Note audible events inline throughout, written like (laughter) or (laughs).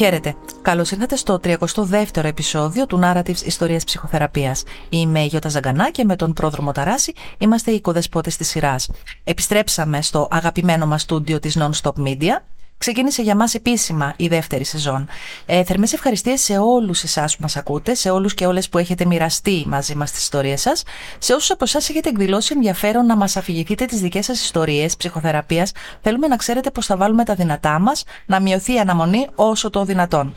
Χαίρετε. Καλώς ήρθατε στο 32ο επεισόδιο του Narratives Ιστορίας Ψυχοθεραπείας. Είμαι η Γιώτα Ζαγκανά και με τον πρόδρομο Ταράση είμαστε οι οικοδεσπότες της σειράς. Επιστρέψαμε στο αγαπημένο μας στούντιο της Non-Stop Media ξεκίνησε για μας επίσημα η δεύτερη σεζόν. Ε, θερμές ευχαριστίες σε όλους εσάς που μας ακούτε, σε όλους και όλες που έχετε μοιραστεί μαζί μας τις ιστορίες σας, σε όσους από εσάς έχετε εκδηλώσει ενδιαφέρον να μας αφηγηθείτε τις δικές σας ιστορίες ψυχοθεραπείας, θέλουμε να ξέρετε πως θα βάλουμε τα δυνατά μας να μειωθεί η αναμονή όσο το δυνατόν.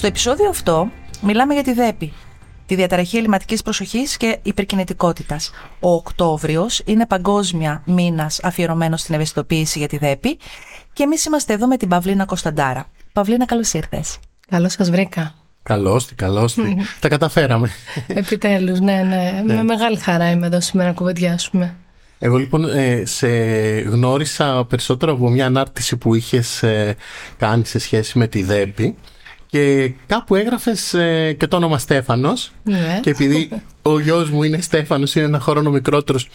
Στο επεισόδιο αυτό μιλάμε για τη ΔΕΠΗ, τη διαταραχή ελληματικής προσοχής και υπερκινητικότητας. Ο Οκτώβριος είναι παγκόσμια μήνας αφιερωμένος στην ευαισθητοποίηση για τη ΔΕΠΗ και εμείς είμαστε εδώ με την Παυλίνα Κωνσταντάρα. Παυλίνα, καλώς ήρθες. Καλώς σας βρήκα. Καλώς τη, καλώς τη. (laughs) Τα καταφέραμε. Επιτέλους, ναι, ναι, ναι. Με μεγάλη χαρά είμαι εδώ σήμερα να κουβεντιάσουμε. Εγώ λοιπόν ε, σε γνώρισα περισσότερο από μια ανάρτηση που είχες ε, κάνει σε σχέση με τη ΔΕΠΗ και κάπου έγραφες ε, και το όνομα Στέφανος. Ναι. Και επειδή ο γιος μου είναι Στέφανος, είναι ένα χρόνο μικρότερος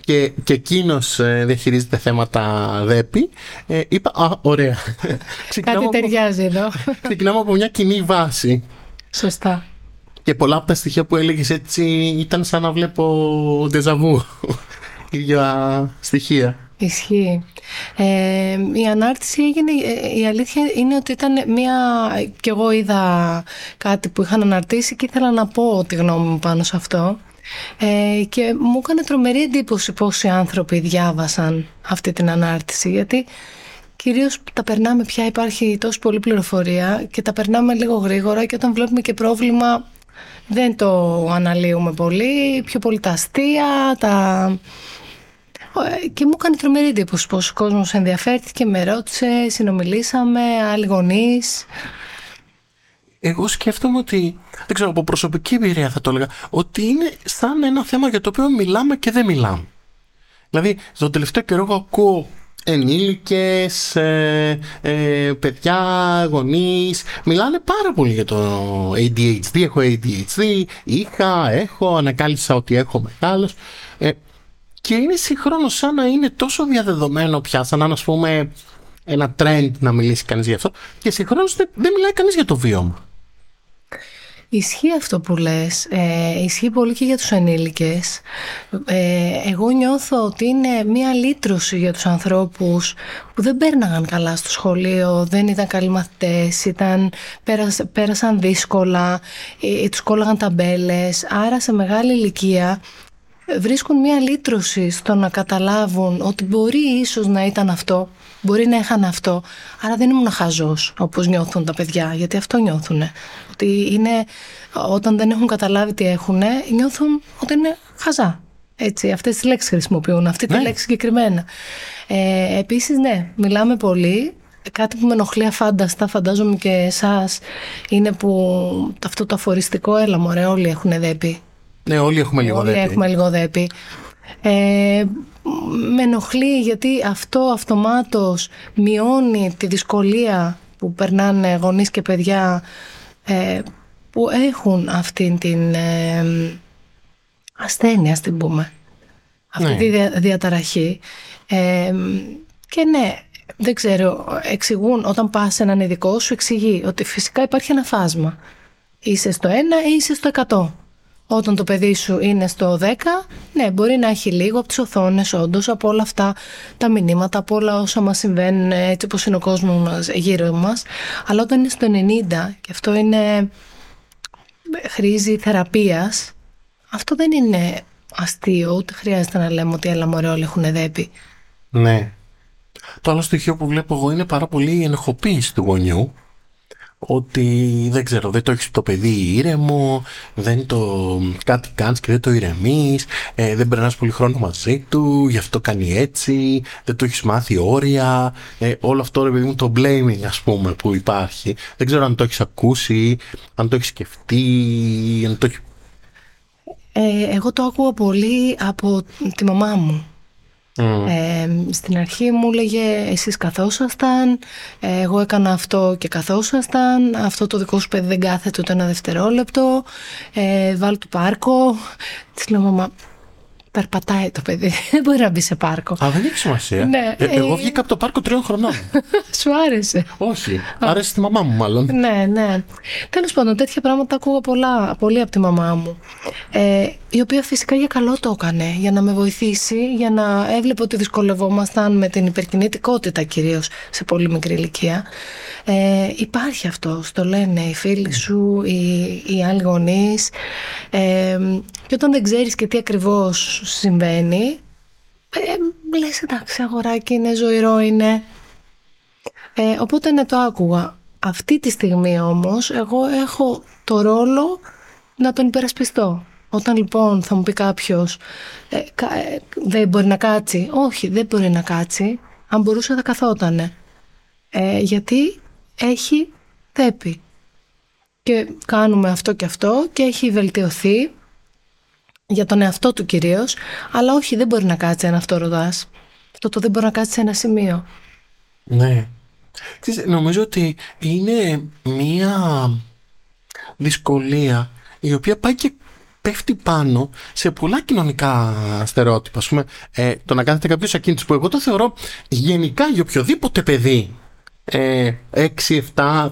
και, και εκείνος ε, διαχειρίζεται θέματα ΔΕΠΗ, ε, είπα Α, ωραία. (laughs) Κάτι ταιριάζει εδώ. (laughs) Ξεκινάμε από μια κοινή βάση. Σωστά. Και πολλά από τα στοιχεία που έλεγες έτσι ήταν σαν να βλέπω ντεζαβού. (laughs) για στοιχεία. Ισχύει. Ε, η ανάρτηση έγινε, ε, η αλήθεια είναι ότι ήταν μια, και εγώ είδα κάτι που είχαν αναρτήσει και ήθελα να πω τη γνώμη μου πάνω σε αυτό. Ε, και μου έκανε τρομερή εντύπωση πόσοι άνθρωποι διάβασαν αυτή την ανάρτηση γιατί κυρίως τα περνάμε πια υπάρχει τόσο πολλή πληροφορία και τα περνάμε λίγο γρήγορα και όταν βλέπουμε και πρόβλημα δεν το αναλύουμε πολύ πιο πολύ τα αστεία τα ε, και μου έκανε τρομερή εντύπωση πως ο κόσμος ενδιαφέρθηκε, με ρώτησε, συνομιλήσαμε, άλλοι γονείς. Εγώ σκέφτομαι ότι, δεν ξέρω, από προσωπική εμπειρία θα το έλεγα, ότι είναι σαν ένα θέμα για το οποίο μιλάμε και δεν μιλάμε. Δηλαδή, στον τελευταίο καιρό εγώ ακούω ενήλικες, ε, ε, παιδιά, γονείς, μιλάνε πάρα πολύ για το ADHD, έχω ADHD, είχα, έχω, ανακάλυψα ότι έχω μεγάλος. Ε, και είναι συγχρόνω σαν να είναι τόσο διαδεδομένο πια, σαν να είναι, πούμε, ένα trend να μιλήσει κανείς γι' αυτό, και συγχρόνως δεν, δεν μιλάει κανείς για το βίωμα. Ισχύει αυτό που λες, ε, ισχύει πολύ και για τους ενήλικες. Ε, εγώ νιώθω ότι είναι μία λύτρωση για τους ανθρώπους που δεν πέρναγαν καλά στο σχολείο, δεν ήταν καλοί μαθητές, ήταν, πέρασαν δύσκολα, ε, τους κόλλαγαν ταμπέλες, άρα σε μεγάλη ηλικία βρίσκουν μια λύτρωση στο να καταλάβουν ότι μπορεί ίσως να ήταν αυτό, μπορεί να είχαν αυτό, άρα δεν ήμουν χαζός όπως νιώθουν τα παιδιά, γιατί αυτό νιώθουν. Ότι είναι, όταν δεν έχουν καταλάβει τι έχουν, νιώθουν ότι είναι χαζά. Έτσι, αυτές τις λέξεις χρησιμοποιούν, αυτή τη ναι. λέξη συγκεκριμένα. Ε, επίσης, ναι, μιλάμε πολύ. Κάτι που με ενοχλεί αφάνταστα, φαντάζομαι και εσάς, είναι που αυτό το αφοριστικό έλα μωρέ, όλοι έχουν δέπει. Ναι, όλοι έχουμε λίγο όλοι έχουμε λίγο δέπη. Ε, με ενοχλεί γιατί αυτό αυτομάτως μειώνει τη δυσκολία που περνάνε γονείς και παιδιά ε, που έχουν αυτή την ε, ασθένεια, την πούμε. Αυτή τη ναι. διαταραχή. Ε, και ναι, δεν ξέρω, εξηγούν, όταν πας σε έναν ειδικό σου εξηγεί ότι φυσικά υπάρχει ένα φάσμα. Είσαι στο 1 ή είσαι στο 100. Όταν το παιδί σου είναι στο 10, ναι, μπορεί να έχει λίγο από τις οθόνες, όντως, από όλα αυτά τα μηνύματα, από όλα όσα μας συμβαίνουν, έτσι όπως είναι ο κόσμος μας γύρω μας. Αλλά όταν είναι στο 90, και αυτό είναι. χρήζει θεραπείας, αυτό δεν είναι αστείο, ούτε χρειάζεται να λέμε ότι έλα μωρέ όλοι έχουν δέπει. Ναι. Το άλλο στοιχείο που βλέπω εγώ είναι πάρα πολύ η ενοχοποίηση του γονιού ότι δεν ξέρω, δεν το έχεις το παιδί ήρεμο, δεν το κάτι κάνεις και δεν το ηρεμείς, ε, δεν περνάς πολύ χρόνο μαζί του, γι' αυτό κάνει έτσι, δεν το έχεις μάθει όρια, ε, όλο αυτό ρε παιδί μου το blaming ας πούμε που υπάρχει. Δεν ξέρω αν το έχεις ακούσει, αν το έχεις σκεφτεί, αν το έχει... Ε, εγώ το ακούω πολύ από τη μαμά μου. Ε, στην αρχή μου έλεγε εσείς καθόσασταν, ε, εγώ έκανα αυτό και καθόσασταν, αυτό το δικό σου παιδί δεν κάθεται ούτε ένα δευτερόλεπτο, ε, βάλ του πάρκο. Της λέω μαμά, περπατάει το παιδί. (laughs) Δεν μπορεί να μπει σε πάρκο. Α, δεν έχει σημασία. Ναι, ε, εγώ ε, βγήκα από το πάρκο τριών χρονών. (laughs) Σου άρεσε. Όχι. Άρεσε στη μαμά μου, μάλλον. Ναι, ναι. Τέλος πάντων, τέτοια πράγματα ακούγα πολλά, πολύ από τη μαμά μου. Ε, η οποία φυσικά για καλό το έκανε, για να με βοηθήσει, για να έβλεπε ότι δυσκολευόμασταν με την υπερκινητικότητα κυρίως σε πολύ μικρή ηλικία. Ε, υπάρχει αυτό, το λένε οι φίλοι σου, οι, οι άλλοι γονείς. Ε, και όταν δεν ξέρεις και τι ακριβώς συμβαίνει, ε, λες εντάξει αγοράκι είναι, ζωηρό είναι. Ε, οπότε ναι το άκουγα. Αυτή τη στιγμή όμως εγώ έχω το ρόλο να τον υπερασπιστώ. Όταν λοιπόν θα μου πει κάποιος ε, ε, δεν μπορεί να κάτσει. Όχι, δεν μπορεί να κάτσει. Αν μπορούσε θα καθότανε. Ε, γιατί έχει θέπη. Και κάνουμε αυτό και αυτό και έχει βελτιωθεί για τον εαυτό του κυρίως, αλλά όχι, δεν μπορεί να κάτσει αν αυτό ρωτά. Αυτό το δεν μπορεί να κάτσει σε ένα σημείο. Ναι. νομίζω ότι είναι μία δυσκολία η οποία πάει και πέφτει πάνω σε πολλά κοινωνικά στερεότυπα. Ας πούμε, ε, το να κάνετε κάποιο ακίνητος που εγώ το θεωρώ γενικά για οποιοδήποτε παιδί ε, 6-7,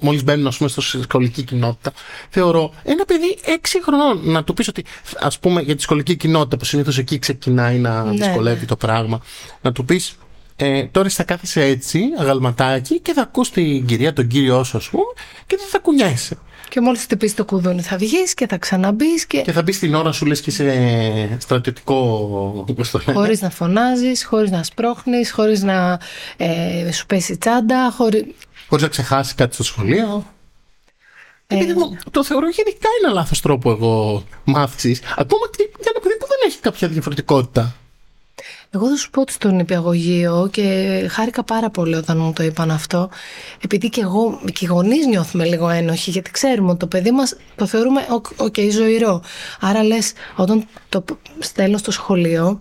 μόλις μπαίνουν ας πούμε, στο σχολική κοινότητα, θεωρώ ένα παιδί 6 χρονών να του πεις ότι, ας πούμε, για τη σχολική κοινότητα που συνήθως εκεί ξεκινάει να ναι, δυσκολεύει ναι. το πράγμα, να του πεις ε, τώρα θα κάθεσαι έτσι, αγαλματάκι, και θα ακούς την κυρία, τον κύριο σου, ας πούμε, και δεν θα κουνιέσαι. Και μόλις χτυπήσεις το κουδούνι θα βγεις και θα ξαναμπείς. Και... και θα μπεις την ώρα σου, λες και είσαι στρατιωτικό. Χωρίς να φωνάζεις, χωρίς να σπρώχνεις, χωρίς να ε, σου πέσει τσάντα. Χωρί χωρίς να ξεχάσεις κάτι στο σχολείο. Ε, ε, το θεωρώ γενικά ένα λάθος τρόπο εγώ μάθησης. Ακόμα και για ένα παιδί που δεν έχει κάποια διαφορετικότητα. Εγώ θα σου πω ότι στο νηπιαγωγείο και χάρηκα πάρα πολύ όταν μου το είπαν αυτό, επειδή και εγώ και οι γονείς νιώθουμε λίγο ένοχοι, γιατί ξέρουμε ότι το παιδί μας το θεωρούμε OK, okay, ζωηρό. Άρα λες, όταν το στέλνω στο σχολείο,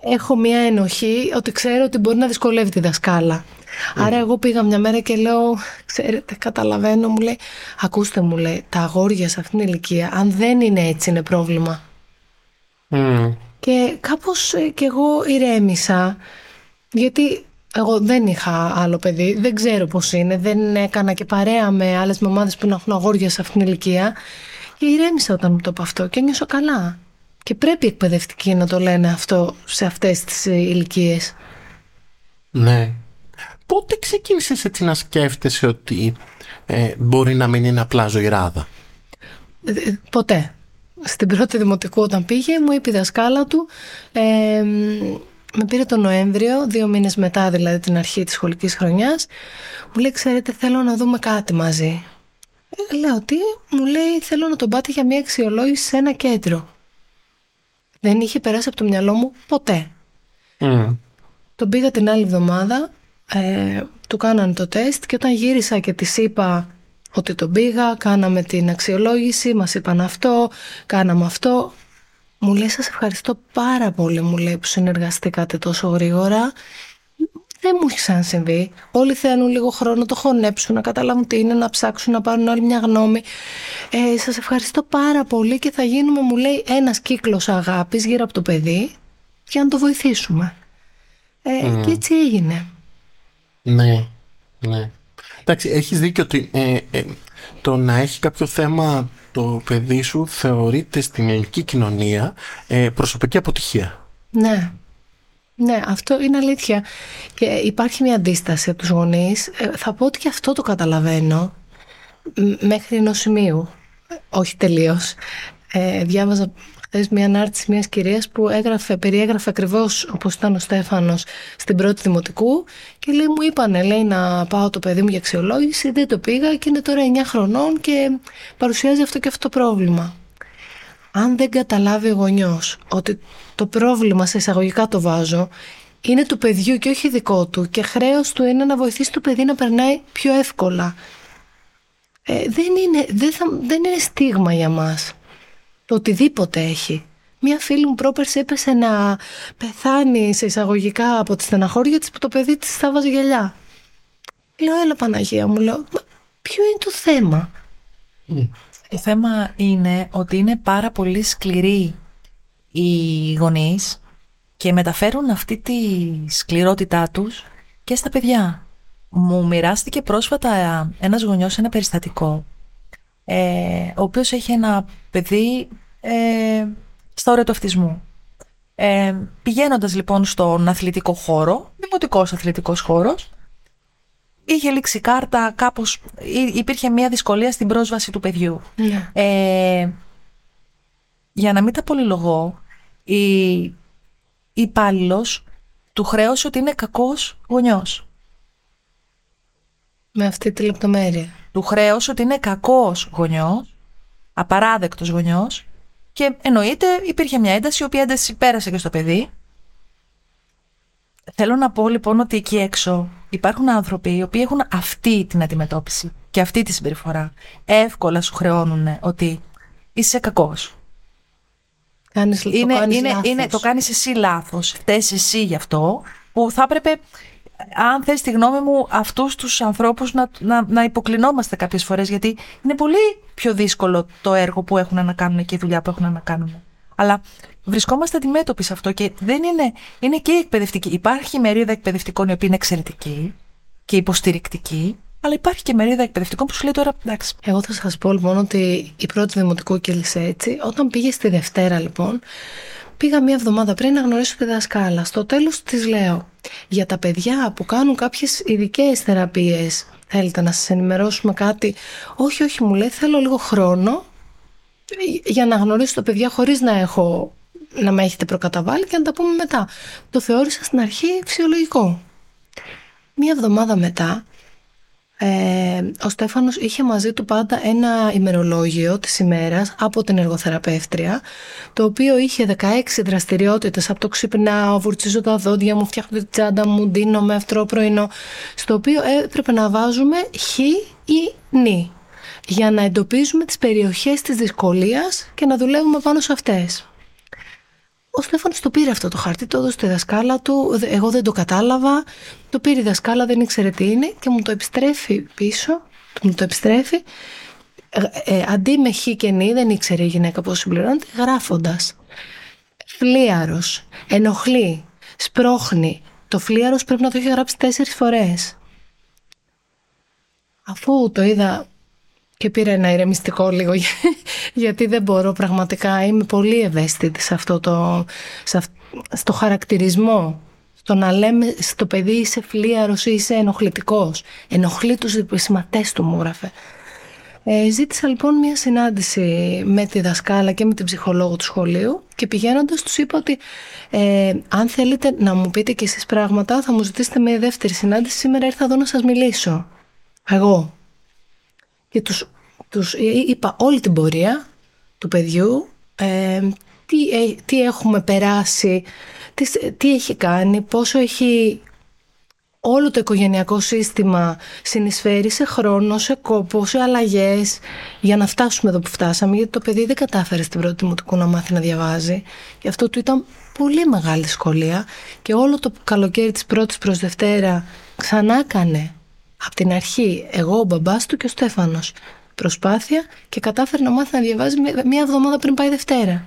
έχω μία ενοχή ότι ξέρω ότι μπορεί να δυσκολεύει τη δασκάλα. Mm. Άρα εγώ πήγα μια μέρα και λέω, ξέρετε, καταλαβαίνω, μου λέει, ακούστε μου λέει, τα αγόρια σε αυτήν την ηλικία, αν δεν είναι έτσι είναι πρόβλημα. Mm. Και κάπως ε, κι εγώ ηρέμησα, γιατί εγώ δεν είχα άλλο παιδί, δεν ξέρω πώς είναι, δεν έκανα και παρέα με άλλες μαμάδες που να έχουν αγόρια σε αυτήν την ηλικία και ηρέμησα όταν μου το είπα αυτό και νιώσω καλά. Και πρέπει οι εκπαιδευτικοί να το λένε αυτό σε αυτές τις ε, ηλικίες. Ναι. Πότε ξεκίνησες έτσι να σκέφτεσαι ότι ε, μπορεί να μην είναι απλά ζωηράδα; ποτέ στην πρώτη δημοτικού όταν πήγε μου είπε η δασκάλα του ε, με πήρε τον Νοέμβριο, δύο μήνες μετά δηλαδή την αρχή της σχολικής χρονιάς μου λέει ξέρετε θέλω να δούμε κάτι μαζί ε, λέω τι, μου λέει θέλω να τον πάτε για μια αξιολόγηση σε ένα κέντρο δεν είχε περάσει από το μυαλό μου ποτέ. Mm. τον πήγα την άλλη εβδομάδα ε, του κάνανε το τεστ και όταν γύρισα και της είπα ότι τον πήγα, κάναμε την αξιολόγηση, μας είπαν αυτό, κάναμε αυτό. Μου λέει σας ευχαριστώ πάρα πολύ μου λέει που συνεργαστήκατε τόσο γρήγορα. Δεν μου έχει ξανασυμβεί. Όλοι θέλουν λίγο χρόνο να το χωνέψουν, να καταλάβουν τι είναι, να ψάξουν, να πάρουν άλλη μια γνώμη. Ε, σας ευχαριστώ πάρα πολύ και θα γίνουμε, μου λέει, ένας κύκλος αγάπης γύρω από το παιδί για να το βοηθήσουμε. Ε, Και έτσι έγινε. Ναι, ναι. Εντάξει, έχεις δίκιο ότι ε, ε, το να έχει κάποιο θέμα το παιδί σου θεωρείται στην ελληνική κοινωνία ε, προσωπική αποτυχία. Ναι. Ναι, αυτό είναι αλήθεια. Και υπάρχει μια αντίσταση από τους γονείς. Ε, θα πω ότι και αυτό το καταλαβαίνω μέχρι ενός σημείου. Όχι τελείως. Ε, διάβαζα χθες μια ανάρτηση μιας κυρίας που έγραφε, περιέγραφε ακριβώς όπως ήταν ο Στέφανος στην πρώτη δημοτικού και λέει: Μου είπανε λέει, να πάω το παιδί μου για αξιολόγηση, δεν το πήγα και είναι τώρα 9 χρονών και παρουσιάζει αυτό και αυτό το πρόβλημα. Αν δεν καταλάβει ο γονιός ότι το πρόβλημα, σε εισαγωγικά το βάζω, είναι του παιδιού και όχι δικό του και χρέος του είναι να βοηθήσει το παιδί να περνάει πιο εύκολα. Ε, δεν, είναι, δεν, θα, δεν είναι στίγμα για μας το οτιδήποτε έχει. Μία φίλη μου πρόπερση έπεσε να πεθάνει σε εισαγωγικά από τη στεναχώρια της που το παιδί της θα βάζει γυαλιά. Λέω, έλα Παναγία μου, λέω, ποιο είναι το θέμα; Το θέμα είναι ότι είναι πάρα πολύ σκληροί οι γονείς και μεταφέρουν αυτή τη σκληρότητά τους και στα παιδιά. Μου μοιράστηκε πρόσφατα ένας γονιός ένα περιστατικό ε, ο οποίος έχει ένα παιδί ε, στα όρια του αυτισμού. Ε, πηγαίνοντας λοιπόν στον αθλητικό χώρο, δημοτικός αθλητικός χώρος, είχε λήξει κάρτα, κάπως υπήρχε μια δυσκολία στην πρόσβαση του παιδιού. Ναι. Ε, για να μην τα πολυλογώ, η, η υπάλληλος του χρέωσε ότι είναι κακός γονιός. Με αυτή τη λεπτομέρεια. Του χρέωσε ότι είναι κακός γονιός, απαράδεκτος γονιός και εννοείται υπήρχε μια ένταση, η οποία ένταση πέρασε και στο παιδί. Θέλω να πω λοιπόν ότι εκεί έξω υπάρχουν άνθρωποι οι οποίοι έχουν αυτή την αντιμετώπιση και αυτή τη συμπεριφορά. Εύκολα σου χρεώνουν ότι είσαι κακός. Κάνεις, είναι, το κάνεις είναι, λάθος. είναι, το κάνεις εσύ λάθος, φταίς εσύ γι' αυτό, που θα έπρεπε, αν θες τη γνώμη μου, αυτούς τους ανθρώπους να, να, να υποκλεινόμαστε κάποιες φορές, γιατί είναι πολύ πιο δύσκολο το έργο που έχουν να κάνουν και η δουλειά που έχουν να κάνουν. Αλλά βρισκόμαστε αντιμέτωποι σε αυτό και δεν είναι, είναι και εκπαιδευτική. Υπάρχει μερίδα εκπαιδευτικών οι οποίοι είναι εξαιρετικοί και υποστηρικτικοί, αλλά υπάρχει και μερίδα εκπαιδευτικών που σου λέει τώρα εντάξει. Εγώ θα σας πω λοιπόν ότι η πρώτη δημοτικού κύλησε έτσι. Όταν πήγε στη Δευτέρα λοιπόν, πήγα μία εβδομάδα πριν να γνωρίσω τη δασκάλα. Στο τέλος της λέω, για τα παιδιά που κάνουν κάποιες ειδικές θεραπείες, θέλετε να σας ενημερώσουμε κάτι; Όχι, όχι, μου λέει, θέλω λίγο χρόνο για να γνωρίσω τα παιδιά χωρίς να έχω να με έχετε προκαταβάλει και να τα πούμε μετά. Το θεώρησα στην αρχή φυσιολογικό. Μία εβδομάδα μετά ε, ο Στέφανος είχε μαζί του πάντα ένα ημερολόγιο της ημέρας από την εργοθεραπεύτρια το οποίο είχε 16 δραστηριότητες από το ξυπνάω, βουρτσίζω τα δόντια μου, φτιάχνω τη τσάντα μου, ντύνω με αυτρό πρωινό στο οποίο έπρεπε να βάζουμε χ ή νη για να εντοπίζουμε τις περιοχές της δυσκολίας και να δουλεύουμε πάνω σε αυτές. Ο Στέφανος το πήρε αυτό το χαρτί, το έδωσε στη δασκάλα του. Εγώ δεν το κατάλαβα. Το πήρε η δασκάλα, δεν ήξερε τι είναι και μου το επιστρέφει πίσω. Μου το επιστρέφει. Ε, ε, αντί με χ και νη, δεν ήξερε η γυναίκα πώς συμπληρώνεται, γράφοντας. Φλίαρος, ενοχλεί, σπρώχνει. Το φλίαρος πρέπει να το έχει γράψει τέσσερις φορές. Αφού το είδα και πήρα ένα ηρεμιστικό λίγο (laughs) γιατί δεν μπορώ πραγματικά. Είμαι πολύ ευαίσθητη σε αυτό το σε αυ, στο χαρακτηρισμό στο να λέμε στο παιδί είσαι φλίαρος ή είσαι ενοχλητικός ενοχλεί τους επισηματές του μου γράφε ε, ζήτησα λοιπόν μια συνάντηση με τη δασκάλα και με την ψυχολόγο του σχολείου και πηγαίνοντας τους είπα ότι ε, αν θέλετε να μου πείτε και εσείς πράγματα θα μου ζητήσετε μια δεύτερη συνάντηση. Σήμερα ήρθα εδώ να σας μιλήσω εγώ και τους, τους είπα όλη την πορεία του παιδιού, ε, τι, ε, τι έχουμε περάσει, τι, τι έχει κάνει, πόσο έχει όλο το οικογενειακό σύστημα συνεισφέρει σε χρόνο, σε κόπο, σε αλλαγές για να φτάσουμε εδώ που φτάσαμε γιατί το παιδί δεν κατάφερε στην πρώτη μου να μάθει να διαβάζει. Και αυτό του ήταν πολύ μεγάλη δυσκολία και όλο το καλοκαίρι της πρώτης προς Δευτέρα ξανά έκανε από την αρχή εγώ, ο μπαμπάς του και ο Στέφανος προσπάθεια και κατάφερε να μάθει να διαβάζει μία εβδομάδα πριν πάει Δευτέρα.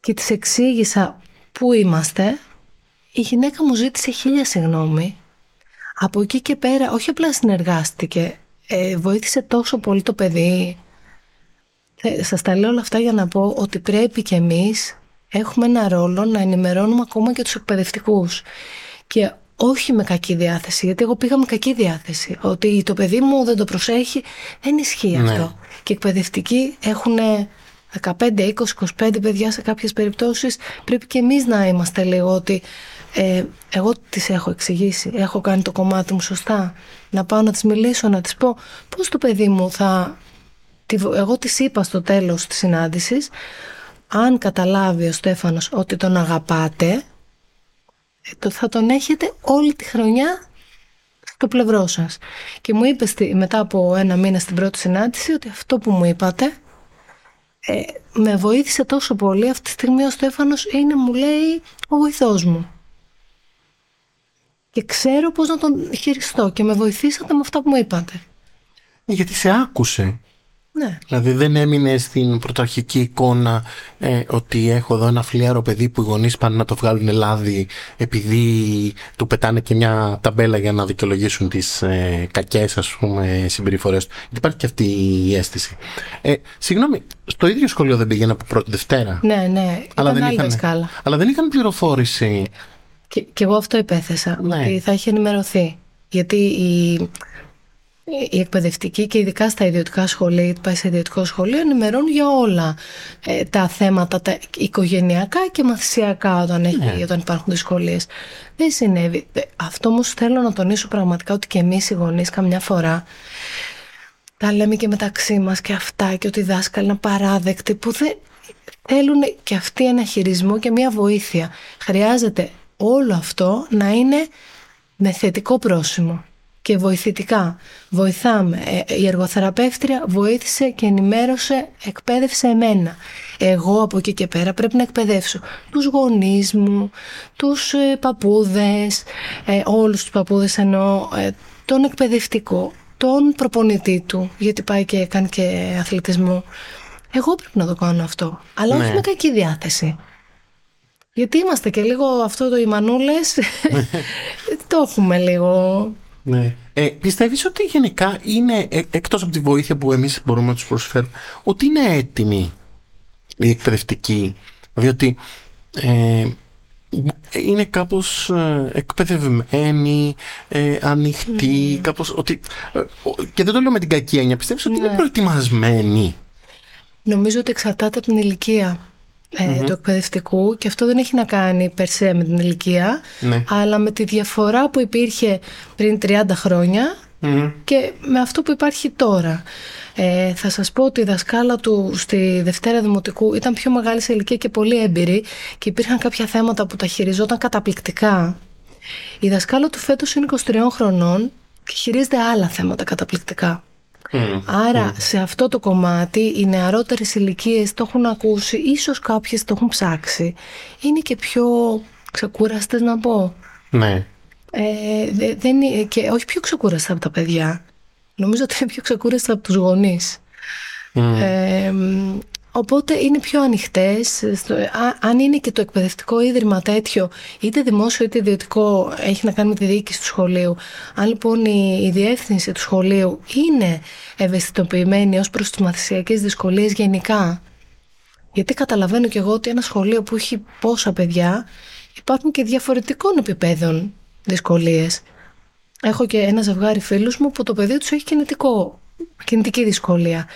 Και της εξήγησα πού είμαστε. Η γυναίκα μου ζήτησε χίλια συγγνώμη. Από εκεί και πέρα όχι απλά συνεργάστηκε, ε, βοήθησε τόσο πολύ το παιδί. Ε, σας τα λέω όλα αυτά για να πω ότι πρέπει και εμείς έχουμε ένα ρόλο να ενημερώνουμε ακόμα και τους εκπαιδευτικούς. Και όχι με κακή διάθεση, γιατί εγώ πήγα με κακή διάθεση. Ότι το παιδί μου δεν το προσέχει, δεν ισχύει Ναι. αυτό. Και οι εκπαιδευτικοί έχουν 15, 20, 25 παιδιά σε κάποιες περιπτώσεις. Πρέπει και εμείς να είμαστε λίγο ότι ε, εγώ τις έχω εξηγήσει, έχω κάνει το κομμάτι μου σωστά. Να πάω να τις μιλήσω, να τις πω πώς το παιδί μου θα... τη- Εγώ της είπα στο τέλος της συνάντησης, αν καταλάβει ο Στέφανος ότι τον αγαπάτε, ε, το θα τον έχετε όλη τη χρονιά στο πλευρό σας. Και μου είπες στη- μετά από ένα μήνα στην πρώτη συνάντηση ότι αυτό που μου είπατε ε, με βοήθησε τόσο πολύ. Αυτή τη στιγμή ο Στέφανος είναι, μου λέει, ο βοηθός μου. Και ξέρω πώς να τον χειριστώ και με βοηθήσατε με αυτά που μου είπατε. Γιατί σε άκουσε. Ναι. Δηλαδή δεν έμεινε στην πρωταρχική εικόνα ε, ότι έχω εδώ ένα φλιάρο παιδί που οι γονείς πάνε να το βγάλουν λάδι επειδή του πετάνε και μια ταμπέλα για να δικαιολογήσουν τις ε, κακές ας πούμε συμπεριφορές του. Υπάρχει και αυτή η αίσθηση. Ε, συγγνώμη, στο ίδιο σχολείο δεν πήγαινε από πρώτη Δευτέρα. Ναι, ναι. Αλλά δεν, άλλη είχαν, δασκάλα. αλλά δεν είχαν πληροφόρηση. Και, και εγώ αυτό υπέθεσα. Ναι. Ότι θα έχει ενημερωθεί. Γιατί η, η εκπαιδευτική και ειδικά στα ιδιωτικά σχολεία, γιατί πάει σε ιδιωτικό σχολείο, ενημερώνουν για όλα ε, τα θέματα τα οικογενειακά και μαθησιακά όταν, έχει, Ναι. όταν υπάρχουν δυσκολίες. Δεν συνέβη. Ε, Αυτό όμως θέλω να τονίσω πραγματικά ότι και εμείς οι γονείς καμιά φορά τα λέμε και μεταξύ μας και αυτά και ότι οι δάσκαλοι είναι παράδεκτοι που δεν θέλουν και αυτοί ένα χειρισμό και μια βοήθεια. Χρειάζεται όλο αυτό να είναι με θετικό πρόσημο και βοηθητικά. Βοηθάμε. Ε, η εργοθεραπεύτρια βοήθησε και ενημέρωσε, εκπαίδευσε εμένα. Εγώ από εκεί και πέρα πρέπει να εκπαιδεύσω τους γονείς μου, τους ε, παππούδες, ε, όλους τους παππούδες εννοώ, ε, τον εκπαιδευτικό, τον προπονητή του, γιατί πάει και κάνει και αθλητισμό. Εγώ πρέπει να το κάνω αυτό, αλλά Ναι. όχι με κακή διάθεση. Γιατί είμαστε και λίγο αυτό το οι μανούλες, (laughs) το έχουμε λίγο. Ναι. Ε, πιστεύεις ότι γενικά είναι, ε, εκτός από τη βοήθεια που εμείς μπορούμε να τους προσφέρουμε, ότι είναι έτοιμοι οι εκπαιδευτικοί, διότι ε, είναι κάπως ε, εκπαιδευμένοι, ε, ανοιχτοί, κάπως ότι, ε, ο- και δεν το λέω με την κακή έννοια, πιστεύεις ότι είναι Ναι. προετοιμασμένοι. Νομίζω ότι εξαρτάται από την ηλικία ε, του εκπαιδευτικού και αυτό δεν έχει να κάνει περσέ με την ηλικία, Ναι. αλλά με τη διαφορά που υπήρχε πριν 30 χρόνια Μμμ. και με αυτό που υπάρχει τώρα. Ε, θα σας πω ότι η δασκάλα του στη Δευτέρα Δημοτικού ήταν πιο μεγάλη σε ηλικία και πολύ έμπειρη και υπήρχαν κάποια θέματα που τα χειριζόταν καταπληκτικά. Η δασκάλα του φέτος είναι 23 χρονών και χειρίζεται άλλα θέματα καταπληκτικά. Μμ. Άρα σε αυτό το κομμάτι οι νεαρότερες ηλικίες το έχουν ακούσει, ίσως κάποιες το έχουν ψάξει. Είναι και πιο ξεκούραστες να πω. Ναι. Ε, δε- δεν, είναι- και όχι πιο ξεκούραστα από τα παιδιά. Νομίζω ότι είναι πιο ξεκούραστα από τους γονείς. Μμ. Ε, μ, οπότε είναι πιο ανοιχτές. Στο- α- αν είναι και το εκπαιδευτικό ίδρυμα τέτοιο, είτε δημόσιο είτε ιδιωτικό, έχει να κάνει με τη διοίκηση του σχολείου. Αν λοιπόν η, η διεύθυνση του σχολείου είναι ευαισθητοποιημένη ως προς τις μαθησιακές δυσκολίες γενικά, γιατί καταλαβαίνω και εγώ ότι ένα σχολείο που έχει πόσα παιδιά υπάρχουν και διαφορετικών επιπέδων δυσκολίες. Έχω και ένα ζευγάρι φίλους μου που το παιδί τους έχει κινητικό, κινητική δυσκολία.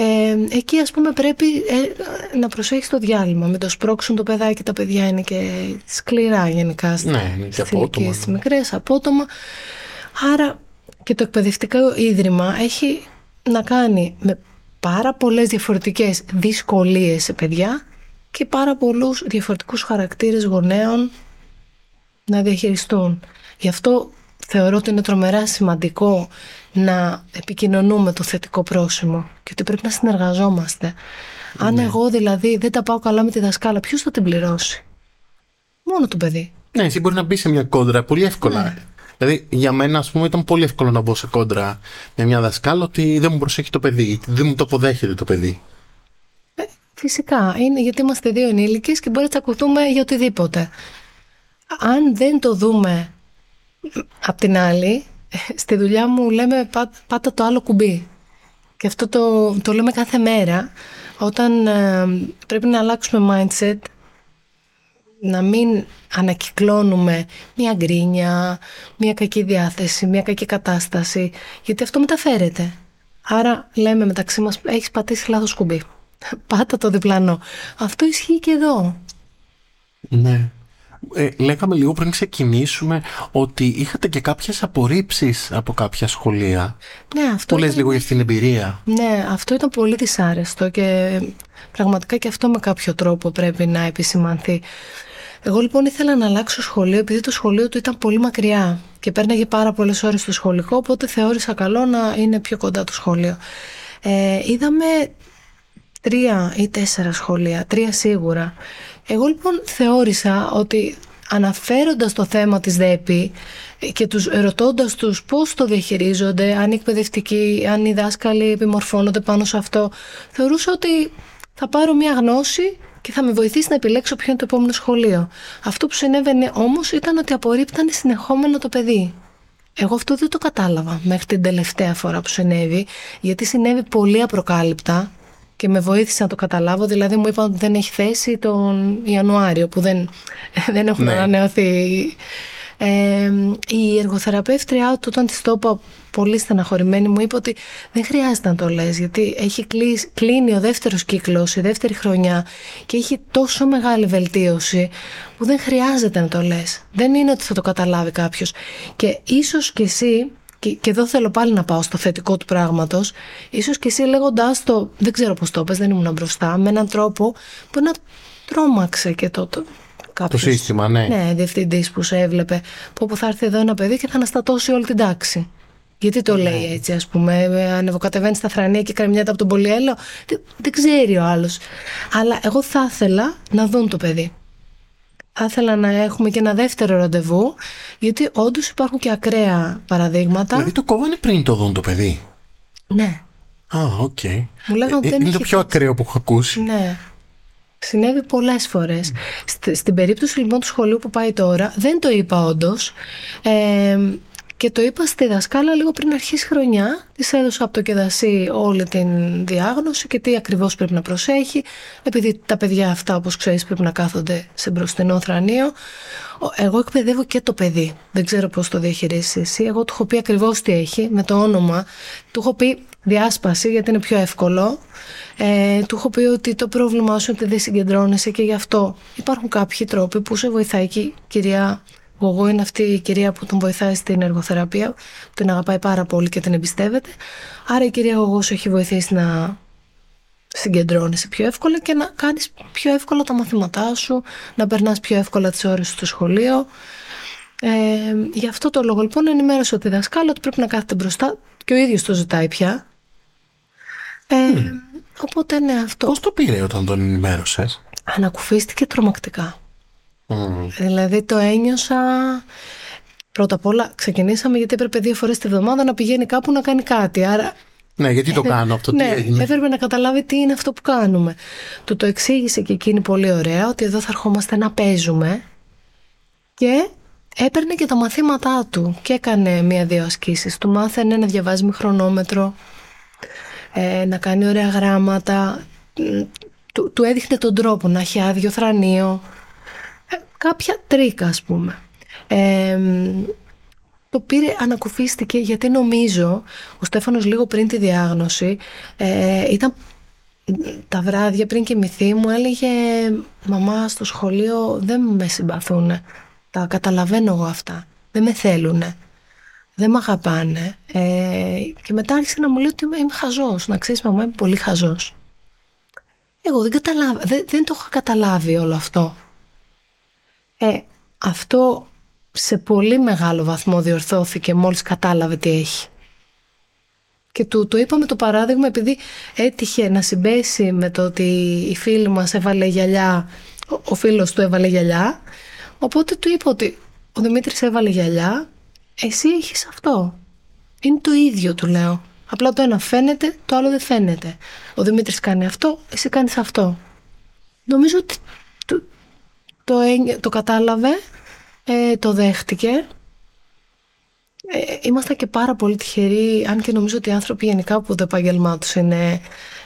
Ε, εκεί ας πούμε πρέπει ε, να προσέχεις το διάλειμμα, μην το σπρώξουν το παιδάκι, τα παιδιά είναι και σκληρά γενικά στις, Ναι, είναι και στις απότομα, ηλικίες, ναι. στις μικρές, απότομα. Άρα και το εκπαιδευτικό ίδρυμα έχει να κάνει με πάρα πολλές διαφορετικές δυσκολίες σε παιδιά και πάρα πολλούς διαφορετικούς χαρακτήρες γονέων να διαχειριστούν. Γι' αυτό θεωρώ ότι είναι τρομερά σημαντικό να επικοινωνούμε το θετικό πρόσημο και ότι πρέπει να συνεργαζόμαστε. Αν εγώ δηλαδή δεν τα πάω καλά με τη δασκάλα, ποιος θα την πληρώσει; Μόνο το παιδί. Ναι, εσύ μπορεί να μπει σε μια κόντρα πολύ εύκολα. Δηλαδή, για μένα, ας πούμε, ήταν πολύ εύκολο να μπω σε κόντρα με μια δασκάλα ότι δεν μου προσέχει το παιδί, δεν μου το αποδέχεται το παιδί. Ε, φυσικά, είναι γιατί είμαστε δύο ενήλικες και μπορεί να τσακωθούμε για οτιδήποτε. Αν δεν το δούμε απ' την άλλη, στη δουλειά μου λέμε «Πά- πάτα το άλλο κουμπί. Και αυτό το, το λέμε κάθε μέρα. Όταν ε, πρέπει να αλλάξουμε mindset, να μην ανακυκλώνουμε μια γκρίνια, μια κακή διάθεση, μια κακή κατάσταση, γιατί αυτό μεταφέρεται. Άρα λέμε μεταξύ μας, έχεις πατήσει λάθος κουμπί. Πάτα το διπλανό. Αυτό ισχύει και εδώ. Ναι. Ε, λέγαμε λίγο πριν ξεκινήσουμε ότι είχατε και κάποιες απορρίψεις από κάποια σχολεία. Ναι, αυτό Που λες ήταν- λίγο για την εμπειρία. Ναι, αυτό ήταν πολύ δυσάρεστο και πραγματικά και αυτό με κάποιο τρόπο πρέπει να επισημανθεί. Εγώ λοιπόν ήθελα να αλλάξω σχολείο επειδή το σχολείο του ήταν πολύ μακριά και πέρναγε πάρα πολλές ώρες στο σχολικό οπότε θεώρησα καλό να είναι πιο κοντά το σχολείο. Ε, είδαμε τρία ή τέσσερα σχολεία, τρία σίγουρα. Εγώ λοιπόν θεώρησα ότι αναφέροντας το θέμα της ΔΕΠΗ και τους ρωτώντας τους πώς το διαχειρίζονται, αν οι εκπαιδευτικοί, αν οι δάσκαλοι επιμορφώνονται πάνω σε αυτό, θεωρούσα ότι θα πάρω μια γνώση και θα με βοηθήσει να επιλέξω ποιο είναι το επόμενο σχολείο. Αυτό που συνέβαινε όμως ήταν ότι απορρίπτανε συνεχόμενο το παιδί. Εγώ αυτό δεν το κατάλαβα μέχρι την τελευταία φορά που συνέβη, γιατί συνέβη πολύ απροκάλυπτα και με βοήθησε να το καταλάβω. Δηλαδή μου είπαν ότι δεν έχει θέση τον Ιανουάριο που δεν, (laughs) δεν έχουν ναι. ανανεωθεί. Ε, η εργοθεραπεύτριά του όταν της το είπα πολύ στεναχωρημένη μου είπε ότι δεν χρειάζεται να το λες γιατί έχει κλείσει, κλείνει ο δεύτερος κύκλος, η δεύτερη χρονιά και έχει τόσο μεγάλη βελτίωση που δεν χρειάζεται να το λες. Δεν είναι ότι θα το καταλάβει κάποιος. Και ίσως και εσύ και, και εδώ θέλω πάλι να πάω στο θετικό του πράγματος. σω και εσύ λέγοντάς το, δεν ξέρω πώς το πες, δεν ήμουν μπροστά, με έναν τρόπο που να τρόμαξε και το, το, κάποιος, το σύστημα, ναι. Ναι, διευθυντής που σε έβλεπε. Που όπου θα έρθει εδώ ένα παιδί και θα αναστατώσει όλη την τάξη. Γιατί το ναι. λέει έτσι, ας πούμε, ανεβοκατεβαίνει στα θρανία και κρεμιέται από τον πολυέλο. Δεν, δεν ξέρει ο άλλος. Αλλά εγώ θα ήθελα να δουν το παιδί θα ήθελα να έχουμε και ένα δεύτερο ραντεβού, γιατί όντως υπάρχουν και ακραία παραδείγματα. Δηλαδή το κόβανε πριν το δουν το παιδί; Ναι. Α, OK. Okay. Μου λέγανε ε, είναι το πιο ακραίο που έχω ακούσει. Ναι. Συνέβη πολλές φορές. στην περίπτωση λοιπόν του σχολείου που πάει τώρα, δεν το είπα όντως. Ε, και το είπα στη δασκάλα λίγο πριν αρχίσει χρονιά. Της έδωσα από το ΚΕΔΑΣΥ όλη την διάγνωση και τι ακριβώς πρέπει να προσέχει. Επειδή τα παιδιά αυτά, όπως ξέρεις, πρέπει να κάθονται σε μπροστινό θρανείο. Εγώ εκπαιδεύω και το παιδί. Δεν ξέρω πώς το διαχειρίζει εσύ. Εγώ του έχω πει ακριβώς τι έχει με το όνομα. Του έχω πει διάσπαση γιατί είναι πιο εύκολο. Ε, του έχω πει ότι το πρόβλημά σου είναι ότι δεν συγκεντρώνεσαι και γι' αυτό υπάρχουν κάποιοι τρόποι που σε βοηθάει και η κυρία εγώ είναι αυτή η κυρία που τον βοηθάει στην εργοθεραπεία, που την αγαπάει πάρα πολύ και την εμπιστεύεται. Άρα η κυρία Γογός σου έχει βοηθήσει να συγκεντρώνεσαι πιο εύκολα και να κάνεις πιο εύκολα τα μαθήματά σου, να περνάς πιο εύκολα τις ώρες στο σχολείο. Ε, γι' αυτό το λόγο λοιπόν ενημέρωσε ότι δασκάλο ότι πρέπει να κάθεται μπροστά και ο ίδιος το ζητάει πια. Ε, Οπότε ναι αυτό. Πώς το πήρε όταν τον ενημέρωσες; Ανακουφίστηκε τρομακτικά. Δηλαδή το ένιωσα. Πρώτα απ' όλα ξεκινήσαμε γιατί έπρεπε δύο φορές τη βδομάδα να πηγαίνει κάπου να κάνει κάτι. Άρα ναι, γιατί το κάνω αυτό, ναι, έγινε; Έπρεπε να καταλάβει τι είναι αυτό που κάνουμε. Του το εξήγησε και εκείνη πολύ ωραία ότι εδώ θα ερχόμαστε να παίζουμε και έπαιρνε και τα μαθήματά του και έκανε μία-δύο ασκήσεις. Του μάθαινε να διαβάζει με χρονόμετρο, ε, να κάνει ωραία γράμματα. Του, του έδειχνε τον τρόπο να έχει άδειο θρανείο, κάποια τρίκα ας πούμε. το πήρε, ανακουφίστηκε γιατί νομίζω ο Στέφανος λίγο πριν τη διάγνωση ε, ήταν τα βράδια πριν κοιμηθεί μου έλεγε μαμά στο σχολείο δεν με συμπαθούν τα καταλαβαίνω εγώ αυτά. Δεν με θέλουν δεν με αγαπάνε ε, και μετά άρχισε να μου λέει ότι είμαι χαζός. Να ξέρεις μαμά είμαι πολύ χαζός. Εγώ δεν, δεν, δεν το είχα καταλάβει όλο αυτό ε, αυτό σε πολύ μεγάλο βαθμό διορθώθηκε μόλις κατάλαβε τι έχει. Και του το είπαμε το παράδειγμα επειδή έτυχε να συμπέσει με το ότι η φίλη μας έβαλε γυαλιά, ο φίλος του έβαλε γυαλιά, οπότε του είπα ότι ο Δημήτρης έβαλε γυαλιά, εσύ έχεις αυτό. Είναι το ίδιο του λέω. Απλά το ένα φαίνεται, το άλλο δεν φαίνεται. Ο Δημήτρης κάνει αυτό, εσύ κάνεις αυτό. Νομίζω ότι το, το κατάλαβε, ε, το δέχτηκε. Ε, είμαστε και πάρα πολύ τυχεροί, αν και νομίζω ότι οι άνθρωποι γενικά που το επάγγελμά τους είναι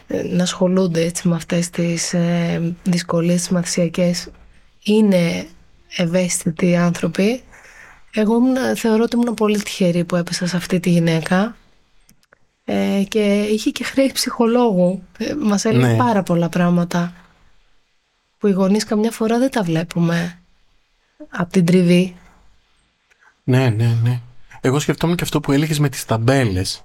ε, να ασχολούνται έτσι με αυτές τις ε, δυσκολίες τις μαθησιακές είναι ευαίσθητοι άνθρωποι. Εγώ θεωρώ ότι ήμουν πολύ τυχερή που έπεσα σε αυτή τη γυναίκα ε, και είχε και χρέη ψυχολόγου. Ε, μας έλεγε ναι. πάρα πολλά πράγματα που οι γονείς καμιά φορά δεν τα βλέπουμε από την τριβή. Ναι, ναι, ναι. Εγώ σκεφτόμουν και αυτό που έλεγες με τις ταμπέλες.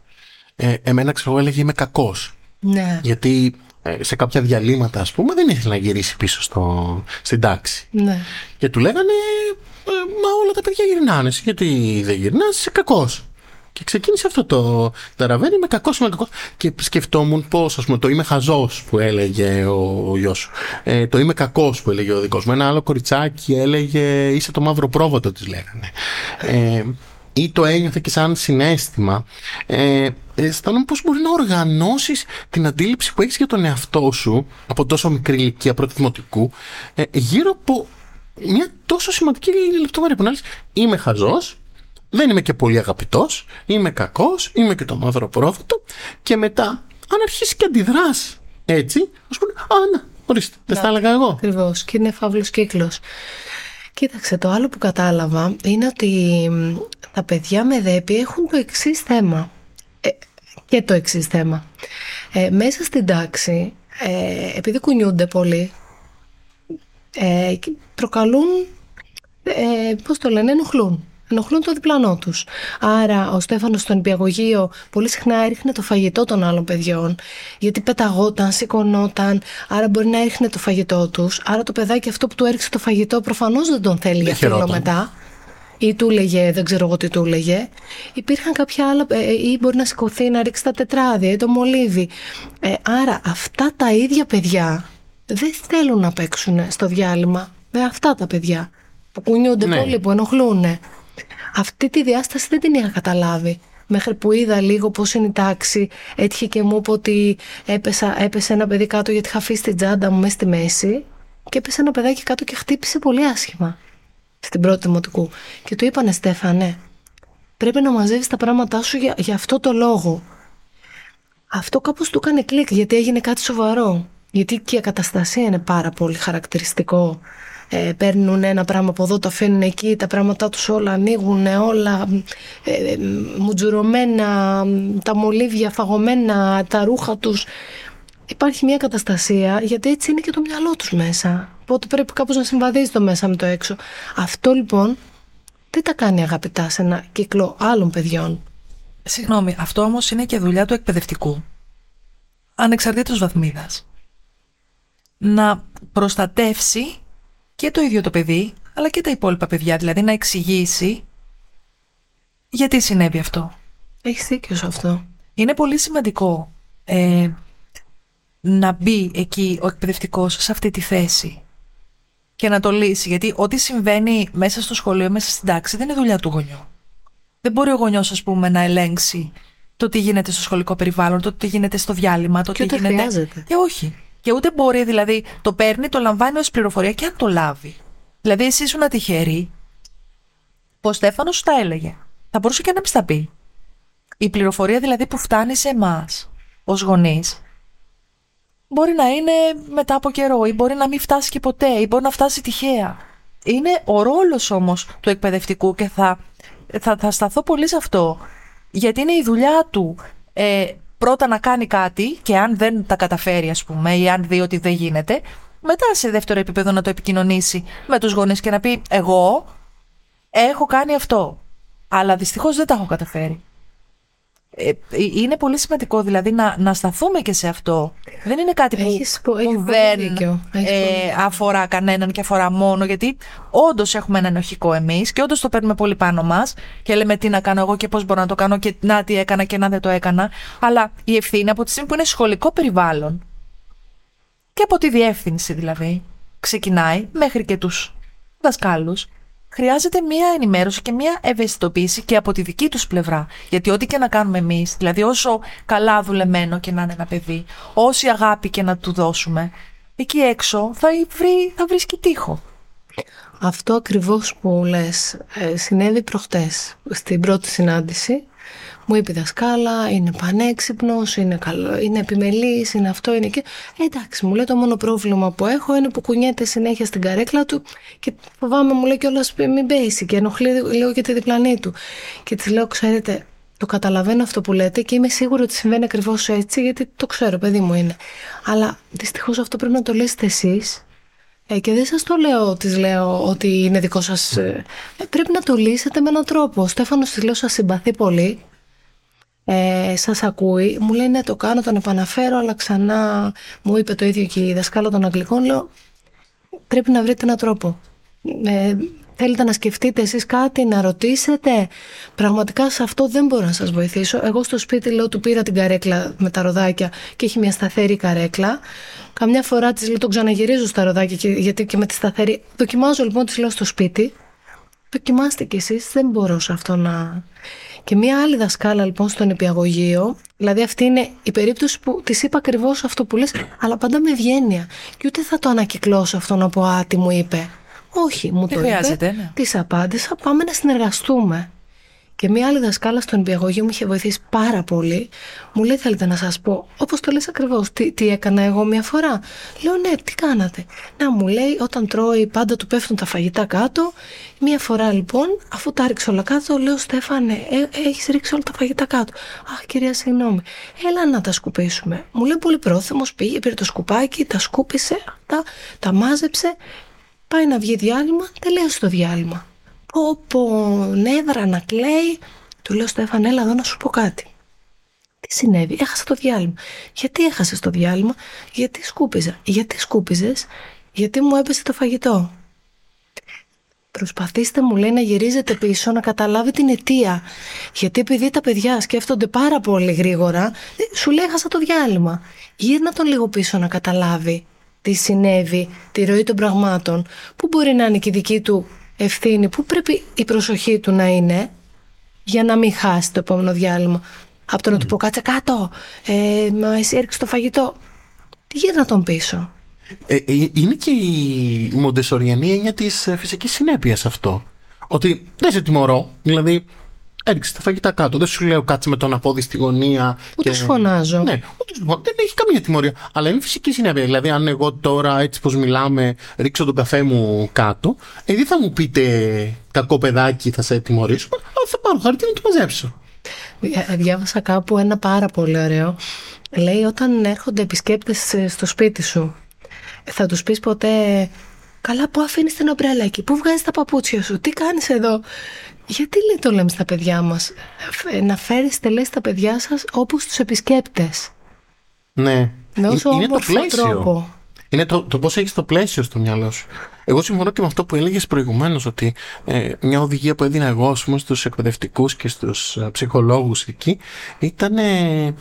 Ε, εμένα ξέρω έλεγε είμαι κακός. Ναι. Γιατί ε, σε κάποια διαλύματα ας πούμε δεν ήθελε να γυρίσει πίσω στο, στην τάξη. Ναι. Και του λέγανε ε, μα όλα τα παιδιά γυρνάνε. Γιατί δεν γυρνάς είσαι κακός. Και ξεκίνησε αυτό το ταραβέρι, είμαι κακό, είμαι κακό. Και σκεφτόμουν πώς, ας πούμε, το είμαι χαζός που έλεγε ο, ο γιος σου. Ε, το είμαι κακός που έλεγε ο δικός μου. Ένα άλλο κοριτσάκι έλεγε είσαι το μαύρο πρόβατο, της λέγανε. Ε, ή το ένιωθε και σαν συνέστημα. Ε, αισθάνομαι πώς μπορεί να οργανώσεις την αντίληψη που έχεις για τον εαυτό σου από τόσο μικρή ηλικία πρώτη δημοτικού ε, γύρω από μια τόσο σημαντική λεπτομέρεια που να λες είμαι χαζός δεν είμαι και πολύ αγαπητός, είμαι κακός, είμαι και το μαύρο πρόβατο και μετά αν αρχίσει και αντιδράς έτσι, ας πούμε, α, να, ορίστε, δεν στα έλεγα εγώ. Ακριβώς. Και είναι φαύλος κύκλος. Κοίταξε, το άλλο που κατάλαβα είναι ότι τα παιδιά με δέπη έχουν το εξής θέμα. Ε, και το εξής θέμα. Ε, μέσα στην τάξη, ε, επειδή κουνιούνται πολύ, ε, προκαλούν, ε, πώς το λένε, ενοχλούν ενοχλούν το διπλανό τους. Άρα ο Στέφανος στον υπηαγωγείο πολύ συχνά έριχνε το φαγητό των άλλων παιδιών, γιατί πεταγόταν, σηκωνόταν, άρα μπορεί να έριχνε το φαγητό τους. Άρα το παιδάκι αυτό που του έριξε το φαγητό προφανώς δεν τον θέλει για φίλο μετά. Ή του λέγε, δεν ξέρω εγώ τι του λέγε. Υπήρχαν κάποια άλλα, ε, ε, ή μπορεί να σηκωθεί να ρίξει τα τετράδια ή το μολύβι. Ε, άρα αυτά τα ίδια παιδιά δεν θέλουν να παίξουν στο διάλειμμα με αυτά τα παιδιά που κουνιούνται ναι. πολύ, που ενοχλούν. Αυτή τη διάσταση δεν την είχα καταλάβει. Μέχρι που είδα λίγο πώς είναι η τάξη, έτυχε και μου είπε ότι έπεσα, έπεσε ένα παιδί κάτω γιατί είχα αφήσει την τσάντα μου μέσα στη μέση και έπεσε ένα παιδάκι κάτω και χτύπησε πολύ άσχημα στην πρώτη δημοτικού. Και του είπανε Στέφανε, πρέπει να μαζεύεις τα πράγματά σου για, για αυτό το λόγο. Αυτό κάπως του έκανε κλικ γιατί έγινε κάτι σοβαρό. Γιατί και η ακαταστασία είναι πάρα πολύ χαρακτηριστικό ε, παίρνουν ένα πράγμα από εδώ, το αφήνουν εκεί, τα πράγματά τους όλα ανοίγουν, όλα ε, ε, μουτζουρωμένα, τα μολύβια φαγωμένα, τα ρούχα τους. Υπάρχει μια καταστασία γιατί έτσι είναι και το μυαλό τους μέσα. Οπότε πρέπει κάπως να συμβαδίζει το μέσα με το έξω. Αυτό λοιπόν δεν τα κάνει αγαπητά σε ένα κύκλο άλλων παιδιών. Συγγνώμη, αυτό όμως είναι και δουλειά του εκπαιδευτικού. Ανεξαρτήτως βαθμίδας. Να προστατεύσει και το ίδιο το παιδί, αλλά και τα υπόλοιπα παιδιά, δηλαδή να εξηγήσει γιατί συνέβη αυτό. Έχεις δίκιο σε αυτό. Είναι πολύ σημαντικό ε, να μπει εκεί ο εκπαιδευτικός σε αυτή τη θέση και να το λύσει. Γιατί ό,τι συμβαίνει μέσα στο σχολείο, μέσα στην τάξη, δεν είναι δουλειά του γονιού. Δεν μπορεί ο γονιός, ας πούμε, να ελέγξει το τι γίνεται στο σχολικό περιβάλλον, το τι γίνεται στο διάλειμμα, το και τι γίνεται. Χρειάζεται. Και όχι. Και ούτε μπορεί, δηλαδή, το παίρνει, το λαμβάνει ως πληροφορία και αν το λάβει. Δηλαδή, εσύ ήσουν τυχερή που ο Στέφανος σου τα έλεγε. Θα μπορούσε και να μην στα πει. Η πληροφορία δηλαδή που φτάνει σε εμάς ως γονείς μπορεί να είναι μετά από καιρό ή μπορεί να μην φτάσει και ποτέ ή μπορεί να φτάσει τυχαία. Είναι ο ρόλος όμως του εκπαιδευτικού και θα, θα, θα σταθώ πολύ σε αυτό γιατί είναι η δουλειά του ε, πρώτα να κάνει κάτι και αν δεν τα καταφέρει ας πούμε ή αν δει ότι δεν γίνεται μετά σε δεύτερο επίπεδο να το επικοινωνήσει με τους γονείς και να πει εγώ έχω κάνει αυτό αλλά δυστυχώς δεν τα έχω καταφέρει. Ε, είναι πολύ σημαντικό δηλαδή να, να σταθούμε και σε αυτό. Δεν είναι κάτι που, που δεν ε, αφορά κανέναν και αφορά μόνο γιατί όντως έχουμε ένα ενοχικό εμείς και όντως το παίρνουμε πολύ πάνω μας και λέμε τι να κάνω εγώ και πώς μπορώ να το κάνω και να τι έκανα και να δεν το έκανα. Αλλά η ευθύνη από τη στιγμή που είναι σχολικό περιβάλλον και από τη διεύθυνση δηλαδή ξεκινάει μέχρι και τους δασκάλους χρειάζεται μία ενημέρωση και μία ευαισθητοποίηση και από τη δική τους πλευρά. Γιατί ό,τι και να κάνουμε εμείς, δηλαδή όσο καλά δουλεμένο και να είναι ένα παιδί, όση αγάπη και να του δώσουμε, εκεί έξω θα, βρει, θα βρίσκει τείχο. Αυτό ακριβώς που λες ε, συνέβη προχτές στην πρώτη συνάντηση μου είπε η δασκάλα, είναι πανέξυπνος, είναι, καλό, είναι επιμελής, είναι αυτό, είναι και. Ε, εντάξει, μου λέει το μόνο πρόβλημα που έχω είναι που κουνιέται συνέχεια στην καρέκλα του και φοβάμαι, μου λέει κιόλας μην πέσει και ενοχλεί λίγο και τη διπλανή του. Και της λέω, ξέρετε, το καταλαβαίνω αυτό που λέτε και είμαι σίγουρη ότι συμβαίνει ακριβώς έτσι, γιατί το ξέρω, παιδί μου είναι. Αλλά δυστυχώς αυτό πρέπει να το λέσετε εσείς. Ε, και δεν σας το λέω, της λέω ότι είναι δικό σας... Ε, πρέπει να το λύσετε με έναν τρόπο. Ο Στέφανος της λέω σας συμπαθεί πολύ ε, σας ακούει, μου λέει ναι το κάνω, τον επαναφέρω, αλλά ξανά μου είπε το ίδιο και η δασκάλα των Αγγλικών, λέω πρέπει να βρείτε έναν τρόπο. Ε, θέλετε να σκεφτείτε εσείς κάτι, να ρωτήσετε. Πραγματικά σε αυτό δεν μπορώ να σας βοηθήσω. Εγώ στο σπίτι λέω του πήρα την καρέκλα με τα ροδάκια και έχει μια σταθερή καρέκλα. Καμιά φορά της λέω το ξαναγυρίζω στα ροδάκια γιατί και με τη σταθερή. Δοκιμάζω λοιπόν, της λέω στο σπίτι. Δοκιμάστε κι εσείς, δεν μπορώ σε αυτό να... Και μία άλλη δασκάλα λοιπόν στον υπηαγωγείο, δηλαδή αυτή είναι η περίπτωση που της είπα ακριβώς αυτό που λες, αλλά πάντα με ευγένεια. Και ούτε θα το ανακυκλώσω αυτό να πω Α, τι μου είπε. Όχι, μου το είπε. Ναι. Της απάντησα, πάμε να συνεργαστούμε. Και μία άλλη δασκάλα στον υπηαγωγείο μου είχε βοηθήσει πάρα πολύ. Μου λέει: Θέλετε να σας πω, όπως το λες ακριβώς, τι, τι έκανα εγώ μία φορά; Λέω: Ναι, τι κάνατε; Να μου λέει: Όταν τρώει, πάντα του πέφτουν τα φαγητά κάτω. Μία φορά λοιπόν, αφού τα ρίξω όλα κάτω, λέω: Στέφανε, ε, έχεις ρίξει όλα τα φαγητά κάτω. Αχ, κυρία, συγγνώμη. Έλα να τα σκουπίσουμε. Μου λέει: Πολύ πρόθυμο, πήγε, πήρε το σκουπάκι, τα σκούπισε, τα, τα μάζεψε. Πάει να βγει διάλειμμα, τελείωσε το διάλειμμα. Πω πω, νεύρα να κλαίει. Του λέω Στέφαν, έλα εδώ να σου πω κάτι. Τι συνέβη, έχασα το διάλειμμα. Γιατί έχασες το διάλειμμα, γιατί σκούπιζα. Γιατί σκούπιζες, γιατί μου έπεσε το φαγητό. Προσπαθήστε μου λέει να γυρίζετε πίσω να καταλάβει την αιτία. Γιατί επειδή τα παιδιά σκέφτονται πάρα πολύ γρήγορα, σου λέει έχασα το διάλειμμα. Γύρνα τον λίγο πίσω να καταλάβει τι συνέβη, τη ροή των πραγμάτων, που μπορεί να είναι και η δική του ευθύνη, που πρέπει η προσοχή του να είναι για να μην χάσει το επόμενο διάλειμμα; Από το να του πω κάτσε κάτω, ε, μα εσύ έριξε το φαγητό. Τι γύρνα τον πίσω. Ε, ε, είναι και η μοντεσοριανή έννοια της ε, φυσικής συνέπειας αυτό. Ότι δεν σε τιμωρώ, δηλαδή έριξε τα φαγητά κάτω. Δεν σου λέω κάτσε με τον απόδει στη γωνία. Ούτε και... σου φωνάζω. Ναι, ούτε σου Δεν έχει καμία τιμωρία. Αλλά είναι φυσική συνέπεια. Δηλαδή, αν εγώ τώρα έτσι πώ μιλάμε, ρίξω τον καφέ μου κάτω, ε, δεν θα μου πείτε κακό παιδάκι, θα σε τιμωρήσω. Αλλά θα πάρω χαρτί να το μαζέψω. Ε, διάβασα κάπου ένα πάρα πολύ ωραίο. Λέει όταν έρχονται επισκέπτες ε, στο σπίτι σου, θα τους πεις ποτέ Καλά, πού αφήνεις την ομπρέλα εκεί, πού βγάζεις τα παπούτσια σου, τι κάνεις εδώ; Γιατί λέει το λέμε στα παιδιά μας, ε, να φέρετε λέει στα παιδιά σας όπως τους επισκέπτες. Ναι, με όσο είναι το πλαίσιο. Τρόπο. Είναι το, το πώς έχεις το πλαίσιο στο μυαλό σου. Εγώ συμφωνώ και με αυτό που έλεγες προηγουμένως ότι ε, μια οδηγία που έδινα εγώ πούμε, στους εκπαιδευτικούς και στους ε, ψυχολόγους εκεί ήταν ε,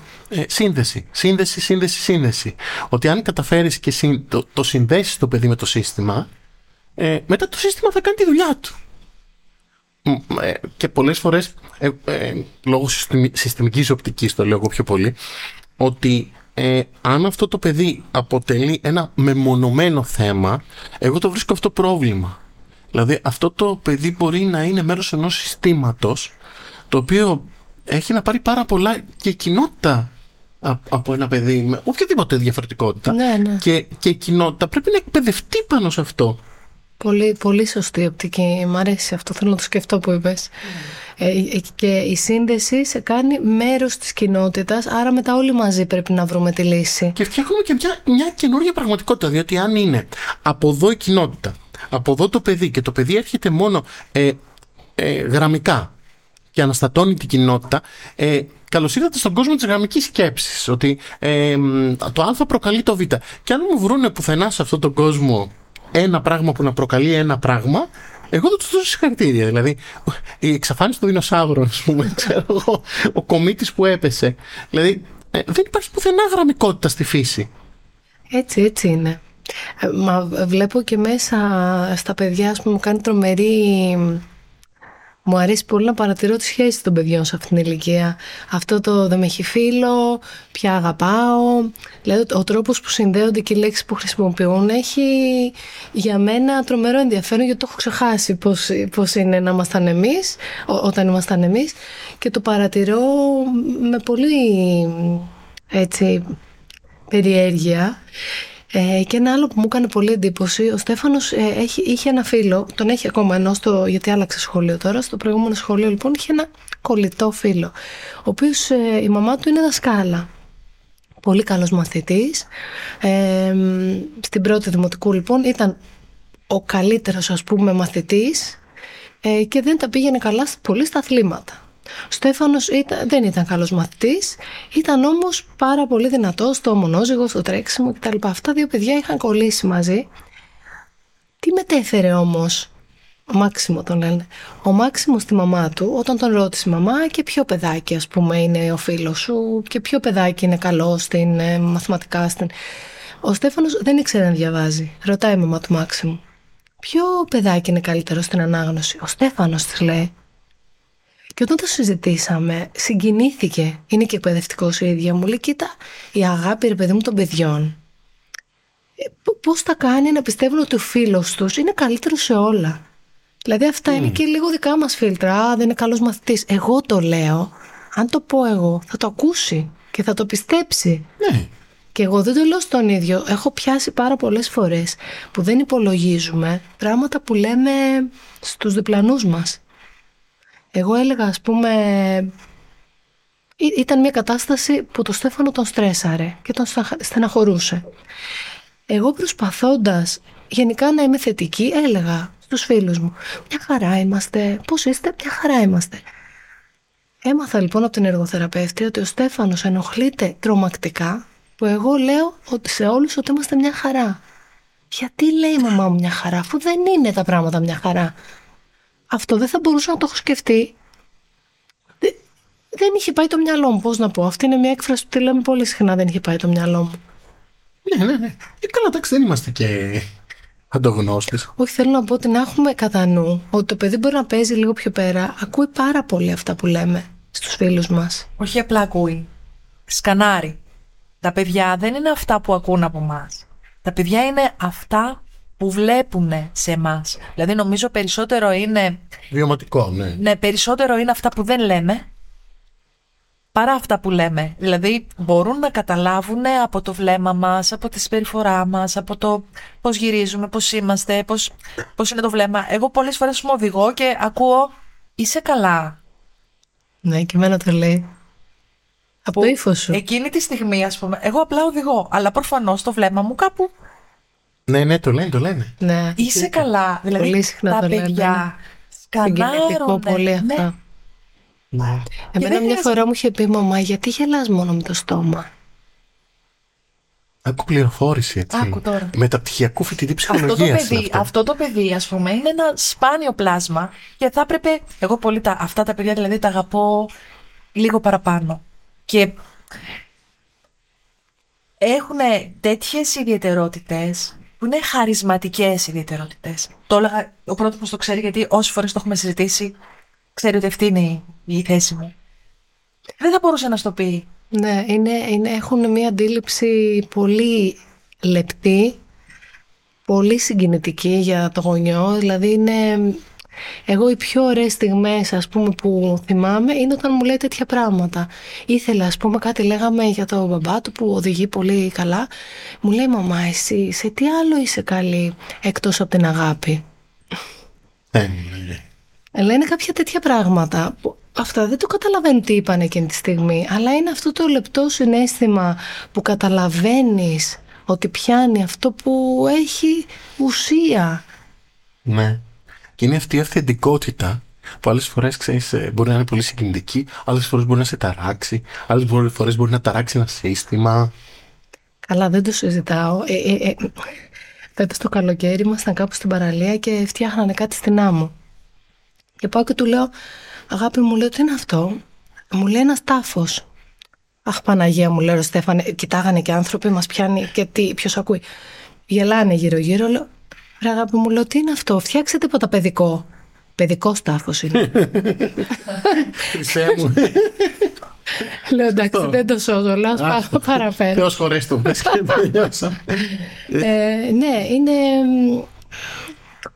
σύνδεση. Σύνδεση, σύνδεση, σύνδεση. Ότι αν καταφέρεις και το, το συνδέσεις το παιδί με το σύστημα μετά το σύστημα θα κάνει τη δουλειά του. Ε, και πολλές φορές ε, ε, λόγω συστημικής οπτικής το λέω εγώ πιο πολύ ότι ε, αν αυτό το παιδί αποτελεί ένα μεμονωμένο θέμα εγώ το βρίσκω αυτό πρόβλημα. Δηλαδή αυτό το παιδί μπορεί να είναι μέρος ενός συστήματος το οποίο έχει να πάρει πάρα πολλά και κοινότητα από ένα παιδί με οποιαδήποτε διαφορετικότητα ναι, ναι. Και, και η κοινότητα. Πρέπει να εκπαιδευτεί πάνω σε αυτό Πολύ, πολύ σωστή οπτική. Μ' αρέσει αυτό. Θέλω να το σκεφτώ που είπες. Ε, ε, και η σύνδεση σε κάνει μέρος της κοινότητας, άρα μετά όλοι μαζί πρέπει να βρούμε τη λύση. Και φτιάχνουμε και μια, μια καινούργια πραγματικότητα, διότι αν είναι από εδώ η κοινότητα, από εδώ το παιδί και το παιδί έρχεται μόνο ε, ε, γραμμικά και αναστατώνει την κοινότητα, ε, Καλώς ήρθατε στον κόσμο της γραμμικής σκέψης. Ότι ε, το Α προκαλεί το Β. Και αν μου βρούνε πουθενά σε αυτόν τον κόσμο ένα πράγμα που να προκαλεί ένα πράγμα, εγώ θα τους δώσω συγχαρητήρια. Δηλαδή, η εξαφάνιση των δεινοσαύρων, ας πούμε, (laughs) ξέρω εγώ, ο κομίτης που έπεσε. Δηλαδή, ε, δεν υπάρχει πουθενά γραμμικότητα στη φύση. Έτσι, έτσι είναι. Ε, μα βλέπω και μέσα στα παιδιά, ας πούμε, μου κάνει τρομερή μου αρέσει πολύ να παρατηρώ τη σχέση των παιδιών σε αυτήν την ηλικία. Αυτό το δεν με έχει φίλο, πια αγαπάω. Δηλαδή, ο τρόπος που συνδέονται και οι λέξεις που χρησιμοποιούν έχει για μένα τρομερό ενδιαφέρον γιατί το έχω ξεχάσει πώς, πώς είναι να ήμασταν εμείς, όταν ήμασταν εμείς και το παρατηρώ με πολύ έτσι περιέργεια ε, και ένα άλλο που μου έκανε πολύ εντύπωση, ο Στέφανος ε, έχει, είχε ένα φίλο, τον έχει ακόμα ενώ στο, γιατί άλλαξε σχολείο τώρα, στο προηγούμενο σχολείο λοιπόν είχε ένα κολλητό φίλο, ο οποίος ε, η μαμά του είναι δασκάλα. Πολύ καλός μαθητής. Ε, στην πρώτη δημοτικού λοιπόν ήταν ο καλύτερος ας πούμε μαθητής ε, και δεν τα πήγαινε καλά πολύ στα αθλήματα. Ο Στέφανος ήταν, δεν ήταν καλός μαθητής, ήταν όμως πάρα πολύ δυνατός στο μονόζυγος, στο τρέξιμο κτλ. Αυτά δύο παιδιά είχαν κολλήσει μαζί. Τι μετέφερε όμως Μάξιμο τον λένε. Ο Μάξιμο στη μαμά του, όταν τον ρώτησε η μαμά και ποιο παιδάκι ας πούμε είναι ο φίλος σου και ποιο παιδάκι είναι καλό στην ε, μαθηματικά. Στην... Ο Στέφανος δεν ήξερε να διαβάζει. Ρωτάει η μαμά του Μάξιμου. Ποιο παιδάκι είναι καλύτερο στην ανάγνωση; Ο Στέφανος της λέει. Και όταν το συζητήσαμε, συγκινήθηκε. Είναι και εκπαιδευτικός η ίδια. Μου λέει: Κοίτα, η αγάπη, ρε παιδί μου, των παιδιών. Ε, Πώς τα κάνει να πιστεύουν ότι ο φίλος τους είναι καλύτερος σε όλα. Δηλαδή, αυτά είναι και λίγο δικά μας φίλτρα. Α, δεν είναι καλός μαθητής. Εγώ το λέω. Αν το πω εγώ, θα το ακούσει και θα το πιστέψει. Ναι. Και εγώ δεν το λέω στον ίδιο. Έχω πιάσει πάρα πολλές φορές που δεν υπολογίζουμε πράγματα που λέμε στους διπλανούς μας. Εγώ έλεγα ας πούμε... Ή- Ήταν μια κατάσταση που το Στέφανο τον στρέσαρε και τον στα- στεναχωρούσε. Εγώ προσπαθώντας γενικά να είμαι θετική έλεγα στους φίλους μου «Μια χαρά είμαστε, πώς είστε, μια χαρά είμαστε». Έμαθα λοιπόν από την εργοθεραπεύτρια ότι ο Στέφανος ενοχλείται τρομακτικά που εγώ λέω ότι σε όλους ότι είμαστε μια χαρά. Γιατί λέει η μαμά μου μια χαρά αφού δεν είναι τα πράγματα μια χαρά. Αυτό δεν θα μπορούσα να το έχω σκεφτεί. Δε- Δεν είχε πάει το μυαλό μου, πώς να πω. Αυτή είναι μια έκφραση που τη λέμε πολύ συχνά, δεν είχε πάει το μυαλό μου. Ναι, ναι, ναι. Ε, καλά, εντάξει, δεν είμαστε και αντογνώστες. Όχι, θέλω να πω ότι να έχουμε κατά νου ότι το παιδί μπορεί να παίζει λίγο πιο πέρα. Ακούει πάρα πολύ αυτά που λέμε στους φίλους μας. Όχι απλά ακούει. Σκανάρει. Τα παιδιά δεν είναι αυτά που ακούν από εμά. Τα παιδιά είναι αυτά που βλέπουν σε εμάς. Δηλαδή νομίζω περισσότερο είναι, Βιωματικό, ναι. ναι, περισσότερο είναι αυτά που δεν λέμε παρά αυτά που λέμε. Δηλαδή μπορούν να καταλάβουν από το βλέμμα μας, από τη συμπεριφορά μας, από το πώς γυρίζουμε, πώς είμαστε, πώς, πώς είναι το βλέμμα. Εγώ πολλές φορές μου οδηγώ και ακούω «Είσαι καλά». Ναι, και εμένα το λέει. Από το ύφος σου. Εκείνη τη στιγμή, ας πούμε, εγώ απλά οδηγώ, αλλά προφανώς το βλέμμα μου κάπου Ναι, ναι, το λένε, το λένε. Ναι. Είσαι καλά. Δηλαδή Πολύ συχνά τα το λένε, παιδιά Συγκινητικό σκανάρουν. πολύ αυτά. Ναι. Ναι. Εμένα δεν μια χρειάζεται- φορά μου είχε πει μαμά, γιατί γελάς μόνο με το στόμα; Άκου πληροφόρηση, έτσι. Άκου τώρα. Μεταπτυχιακού φοιτητή Αυτό το, ψυχολογίας. παιδί, αυτό. το παιδί, ας πούμε, είναι ένα σπάνιο πλάσμα και θα έπρεπε. Εγώ πολύ τα, αυτά τα παιδιά δηλαδή τα αγαπώ λίγο παραπάνω. Και έχουν τέτοιες ιδιαιτερότητες που είναι χαρισματικές ιδιαιτερότητες. Το έλεγα, ο πρώτος το ξέρει γιατί όσες φορές το έχουμε συζητήσει ξέρει ότι αυτή είναι η, η θέση μου. Δεν θα μπορούσε να στο πει. Ναι, είναι, είναι, έχουν μια αντίληψη πολύ λεπτή, πολύ συγκινητική για το γονιό. Δηλαδή είναι... Εγώ οι πιο ωραίες στιγμές ας πούμε που θυμάμαι είναι όταν μου λέει τέτοια πράγματα. Ήθελα ας πούμε κάτι λέγαμε για το μπαμπά του που οδηγεί πολύ καλά. Μου λέει μαμά εσύ σε τι άλλο είσαι καλή εκτός από την αγάπη; Ναι, ναι, ναι. Λένε κάποια τέτοια πράγματα που αυτά δεν το καταλαβαίνουν τι είπαν εκείνη τη στιγμή αλλά είναι αυτό το λεπτό συνέστημα που καταλαβαίνεις ότι πιάνει αυτό που έχει ουσία. Ναι. Και είναι αυτή η αυθεντικότητα που άλλες φορές μπορεί να είναι πολύ συγκινητική, άλλες φορές μπορεί να σε ταράξει, άλλες φορές μπορεί να ταράξει ένα σύστημα. Καλά δεν το συζητάω. Ε, ε, ε, φέτος το καλοκαίρι ήμασταν κάπου στην παραλία και φτιάχνανε κάτι στην άμμο. Και πάω και του λέω, αγάπη μου λέω τι είναι αυτό; Μου λέει ένας τάφος. Αχ Παναγία μου λέω Στέφανε, κοιτάγανε και άνθρωποι μας πιάνει και τι, ποιος ακούει. Γελάνε γύρω γύρω, λέω, ρε αγάπη μου λέω τι είναι αυτό, φτιάξε τίποτα παιδικό. Παιδικό τάφος είναι. Χρυσέ μου. λέω εντάξει δεν το σώζω, λέω ας πάω παραπέρα. Θεός χωρές του. Πες και τελειώσα. Ε, ναι, είναι μ,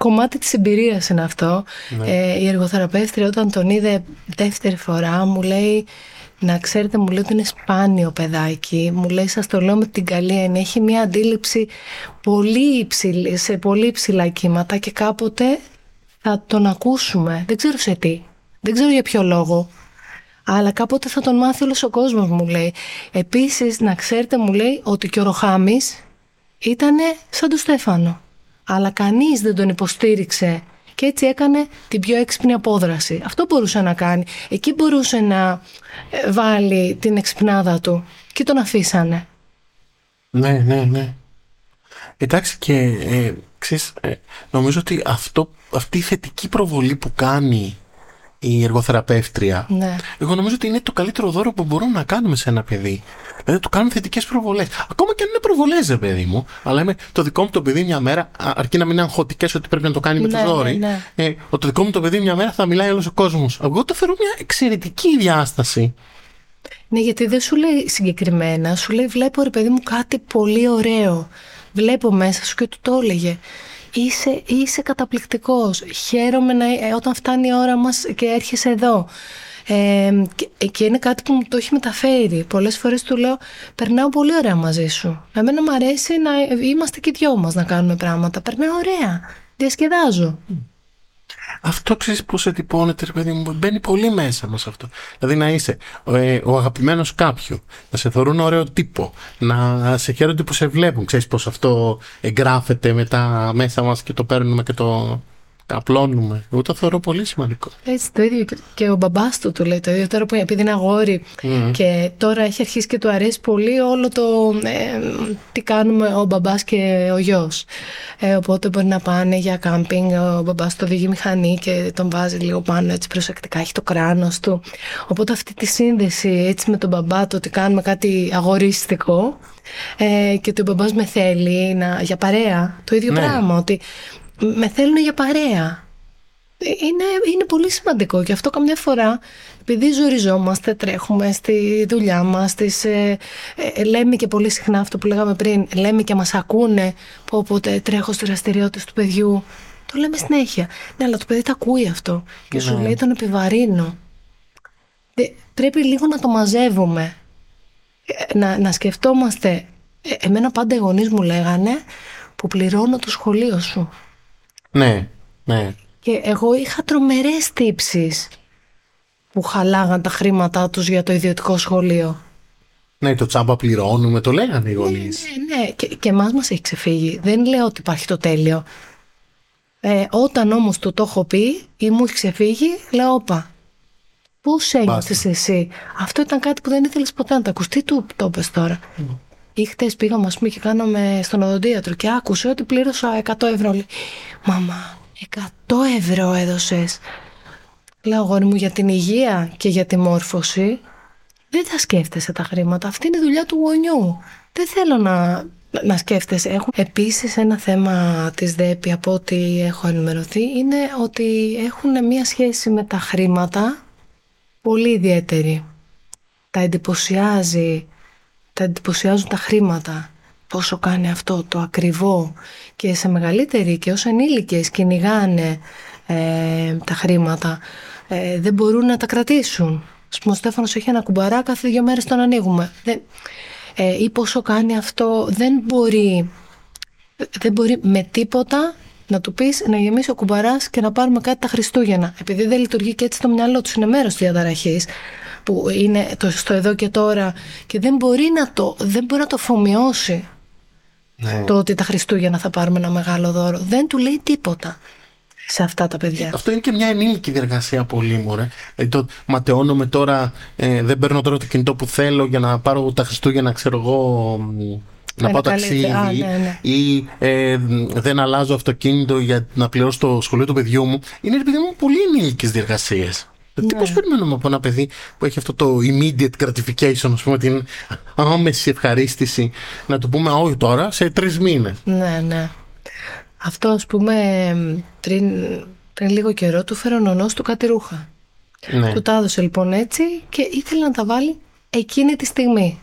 κομμάτι της εμπειρίας είναι αυτό. Ε, η εργοθεραπεύτρια όταν τον είδε δεύτερη φορά μου λέει να ξέρετε μου λέει ότι είναι σπάνιο παιδάκι. Μου λέει σας το λέω με την καλή έννοια έχει μια αντίληψη πολύ υψηλή, σε πολύ υψηλά κύματα και κάποτε θα τον ακούσουμε. Δεν ξέρω σε τι. Δεν ξέρω για ποιο λόγο. Αλλά κάποτε θα τον μάθει όλος ο κόσμος μου λέει. Επίσης να ξέρετε μου λέει ότι και ο Ροχάμης ήταν σαν τον Στέφανο. Αλλά κανείς δεν τον υποστήριξε και έτσι έκανε την πιο έξυπνη απόδραση. Αυτό μπορούσε να κάνει. Εκεί μπορούσε να ε, βάλει την εξυπνάδα του και τον αφήσανε. Ναι, ναι, ναι. Εντάξει και ε, ξέρεις, ε, νομίζω ότι αυτό, αυτή η θετική προβολή που κάνει η εργοθεραπεύτρια, Ναι. εγώ νομίζω ότι είναι το καλύτερο δώρο που μπορούμε να κάνουμε σε ένα παιδί. Δηλαδή, του κάνουμε θετικές προβολές. Ακόμα και αν είναι προβολές, ρε παιδί μου. Αλλά είμαι το δικό μου το παιδί μια μέρα, α- αρκεί να μην είναι αγχωτικές ότι πρέπει να το κάνει με Ναι, το δόρυ. ναι, ναι. Ε, ότι το δικό μου το παιδί μια μέρα θα μιλάει όλος ο κόσμος. Εγώ το θεωρώ μια εξαιρετική διάσταση. Ναι, γιατί δεν σου λέει συγκεκριμένα, σου λέει βλέπω ρε παιδί μου κάτι πολύ ωραίο. Βλέπω μέσα σου και του το έλεγε. Είσαι, είσαι καταπληκτικός. Χαίρομαι να, ε, όταν φτάνει η ώρα μας και έρχεσαι εδώ. Ε, και, και είναι κάτι που μου το έχει μεταφέρει. Πολλές φορές του λέω, περνάω πολύ ωραία μαζί σου. Εμένα μου αρέσει να είμαστε και οι δυο μας να κάνουμε πράγματα. Περνάω ωραία. Διασκεδάζω. Αυτό ξέρεις πώς ετυπώνεται, ρε παιδί μου. Μπαίνει πολύ μέσα μας αυτό. Δηλαδή να είσαι ε, ο αγαπημένος κάποιου, να σε θεωρούν ωραίο τύπο, να σε χαίρονται που σε βλέπουν. Ξέρεις πώς αυτό εγγράφεται μετά μέσα μας και το παίρνουμε και το απλώνουμε. Εγώ το θεωρώ πολύ σημαντικό. Έτσι το ίδιο και- και ο μπαμπάς του του λέει το ίδιο τώρα που επειδή είναι αγόρι και τώρα έχει αρχίσει και του αρέσει πολύ όλο το ε, τι κάνουμε ο μπαμπάς και ο γιος. Ε, οπότε μπορεί να πάνε για κάμπινγκ, ο μπαμπάς το οδηγεί μηχανή και τον βάζει λίγο πάνω έτσι προσεκτικά, έχει το κράνος του. Οπότε αυτή τη σύνδεση έτσι με τον μπαμπά το ότι κάνουμε κάτι αγορίστικο ε, και ότι ο μπαμπάς με θέλει να, για παρέα, το ίδιο Ναι. πράγμα, ότι με θέλουν για παρέα. Είναι, είναι πολύ σημαντικό και αυτό καμιά φορά επειδή ζοριζόμαστε, τρέχουμε στη δουλειά μας, τις, ε, ε, λέμε και πολύ συχνά αυτό που λέγαμε πριν, λέμε και μας ακούνε που όποτε τρέχω στις δραστηριότητες του παιδιού. Το λέμε συνέχεια. Ναι, αλλά το παιδί τα ακούει αυτό και σου Ναι. λέει τον επιβαρύνω. Ε, πρέπει λίγο να το μαζεύουμε. Ε, Να, να σκεφτόμαστε. Ε, εμένα πάντα οι γονείς μου λέγανε που πληρώνω το σχολείο σου. Ναι, ναι. Και εγώ είχα τρομερές τύψεις που χαλάγαν τα χρήματά τους για το ιδιωτικό σχολείο. Ναι, το τσάμπα πληρώνουμε, το λέγανε οι γονείς. Ναι, ναι, και, και εμάς μας έχει ξεφύγει. Δεν λέω ότι υπάρχει το τέλειο. Ε, όταν όμως του το έχω πει ή μου έχει ξεφύγει, λέω όπα. Πώς ένιωθες εσύ; Αυτό ήταν κάτι που δεν ήθελες ποτέ να το ακούς. Τι του το είπες τώρα. Ή χτες πήγαμε ας πούμε και κάναμε στον οδοντίατρο και άκουσε ότι πλήρωσα 100 ευρώ. Λέει, Μαμά, 100 ευρώ έδωσες. Λέω αγόρι μου για την υγεία και για τη μόρφωση δεν θα σκέφτεσαι τα χρήματα. Αυτή είναι η δουλειά του γονιού. Δεν θέλω να, να σκέφτεσαι. Έχουν... Επίσης ένα θέμα της ΔΕΠΗ από ό,τι έχω ενημερωθεί είναι ότι έχουν μία σχέση με τα χρήματα πολύ ιδιαίτερη. Τα εντυπωσιάζει, τα εντυπωσιάζουν τα χρήματα. Πόσο κάνει αυτό το ακριβό και σε μεγαλύτερη και ως ενήλικες κυνηγάνε ε, τα χρήματα. Ε, δεν μπορούν να τα κρατήσουν. Ας πούμε, ο Στέφανος έχει ένα κουμπαρά, κάθε δύο μέρες τον ανοίγουμε. Δεν, ε, ή πόσο κάνει αυτό, δεν μπορεί, δεν μπορεί με τίποτα να του πεις να γεμίσει ο κουμπαράς και να πάρουμε κάτι τα Χριστούγεννα. Επειδή δεν λειτουργεί και έτσι το μυαλό τους είναι μέρος της διαταραχής που είναι το, στο εδώ και τώρα και δεν μπορεί να το, δεν μπορεί να το αφομοιώσει Ναι. το ότι τα Χριστούγεννα θα πάρουμε ένα μεγάλο δώρο. Δεν του λέει τίποτα σε αυτά τα παιδιά. Αυτό είναι και μια ενήλικη διεργασία πολύ μου, ρε. Δηλαδή το ματαιώνομαι τώρα, ε, δεν παίρνω τώρα το κινητό που θέλω για να πάρω τα Χριστούγεννα, ξέρω εγώ, μ, να Ένα πάω καλύτερο. ταξίδι Α, ναι, ναι. ή ε, μ, δεν αλλάζω αυτοκίνητο για να πληρώσω το σχολείο του παιδιού μου. Είναι επειδή μου πολύ ενήλικες διεργασίες. Ναι. Τι πώς περιμένουμε από ένα παιδί που έχει αυτό το immediate gratification, ας πούμε, την άμεση ευχαρίστηση, να του πούμε όχι τώρα, σε τρεις μήνες. Ναι, ναι. Αυτό, ας πούμε, πριν, πριν λίγο καιρό του φέρω ο νονός του κάτι ρούχα. Ναι. Του τα έδωσε λοιπόν έτσι και ήθελε να τα βάλει εκείνη τη στιγμή.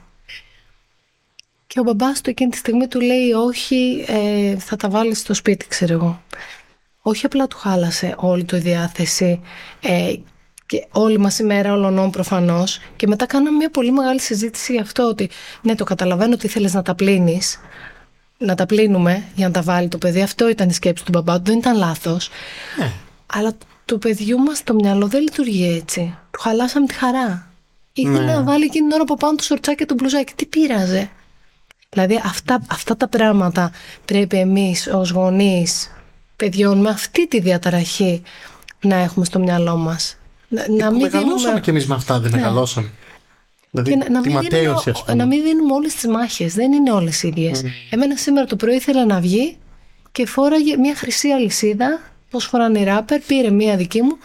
Και ο μπαμπάς του εκείνη τη στιγμή του λέει όχι, ε, θα τα βάλεις στο σπίτι, ξέρω εγώ. Όχι απλά του χάλασε όλη του η διάθεση ε, και όλη μας η μέρα ολονών προφανώς και μετά κάναμε μια πολύ μεγάλη συζήτηση για αυτό ότι ναι το καταλαβαίνω ότι ήθελες να τα πλύνεις να τα πλύνουμε για να τα βάλει το παιδί αυτό ήταν η σκέψη του μπαμπά του δεν ήταν λάθος Ναι. αλλά του παιδιού μας το μυαλό δεν λειτουργεί έτσι. Του χαλάσαμε τη χαρά. Ήθελε Ναι. να βάλει εκείνη την ώρα από πάνω το σορτσάκι και το μπλουζάκι. Τι πείραζε; Δηλαδή αυτά, αυτά τα πράγματα πρέπει εμείς ως γονείς παιδιών με αυτή τη διαταραχή να έχουμε στο μυαλό μας. Να, να Που μην μεγαλώσαμε δίνουμε... κι εμείς με αυτά, δεν μεγαλώσαμε. Δηλαδή, και να, να, τη μην ματέωση, δίνουμε, ας πούμε. να μην δίνουμε όλες τις μάχες. Δεν είναι όλες ίδιες. Εμένα σήμερα το πρωί ήθελα να βγει και φόραγε μια χρυσή αλυσίδα, πώς φοράνε οι ράπερ, πήρε μια δική μου.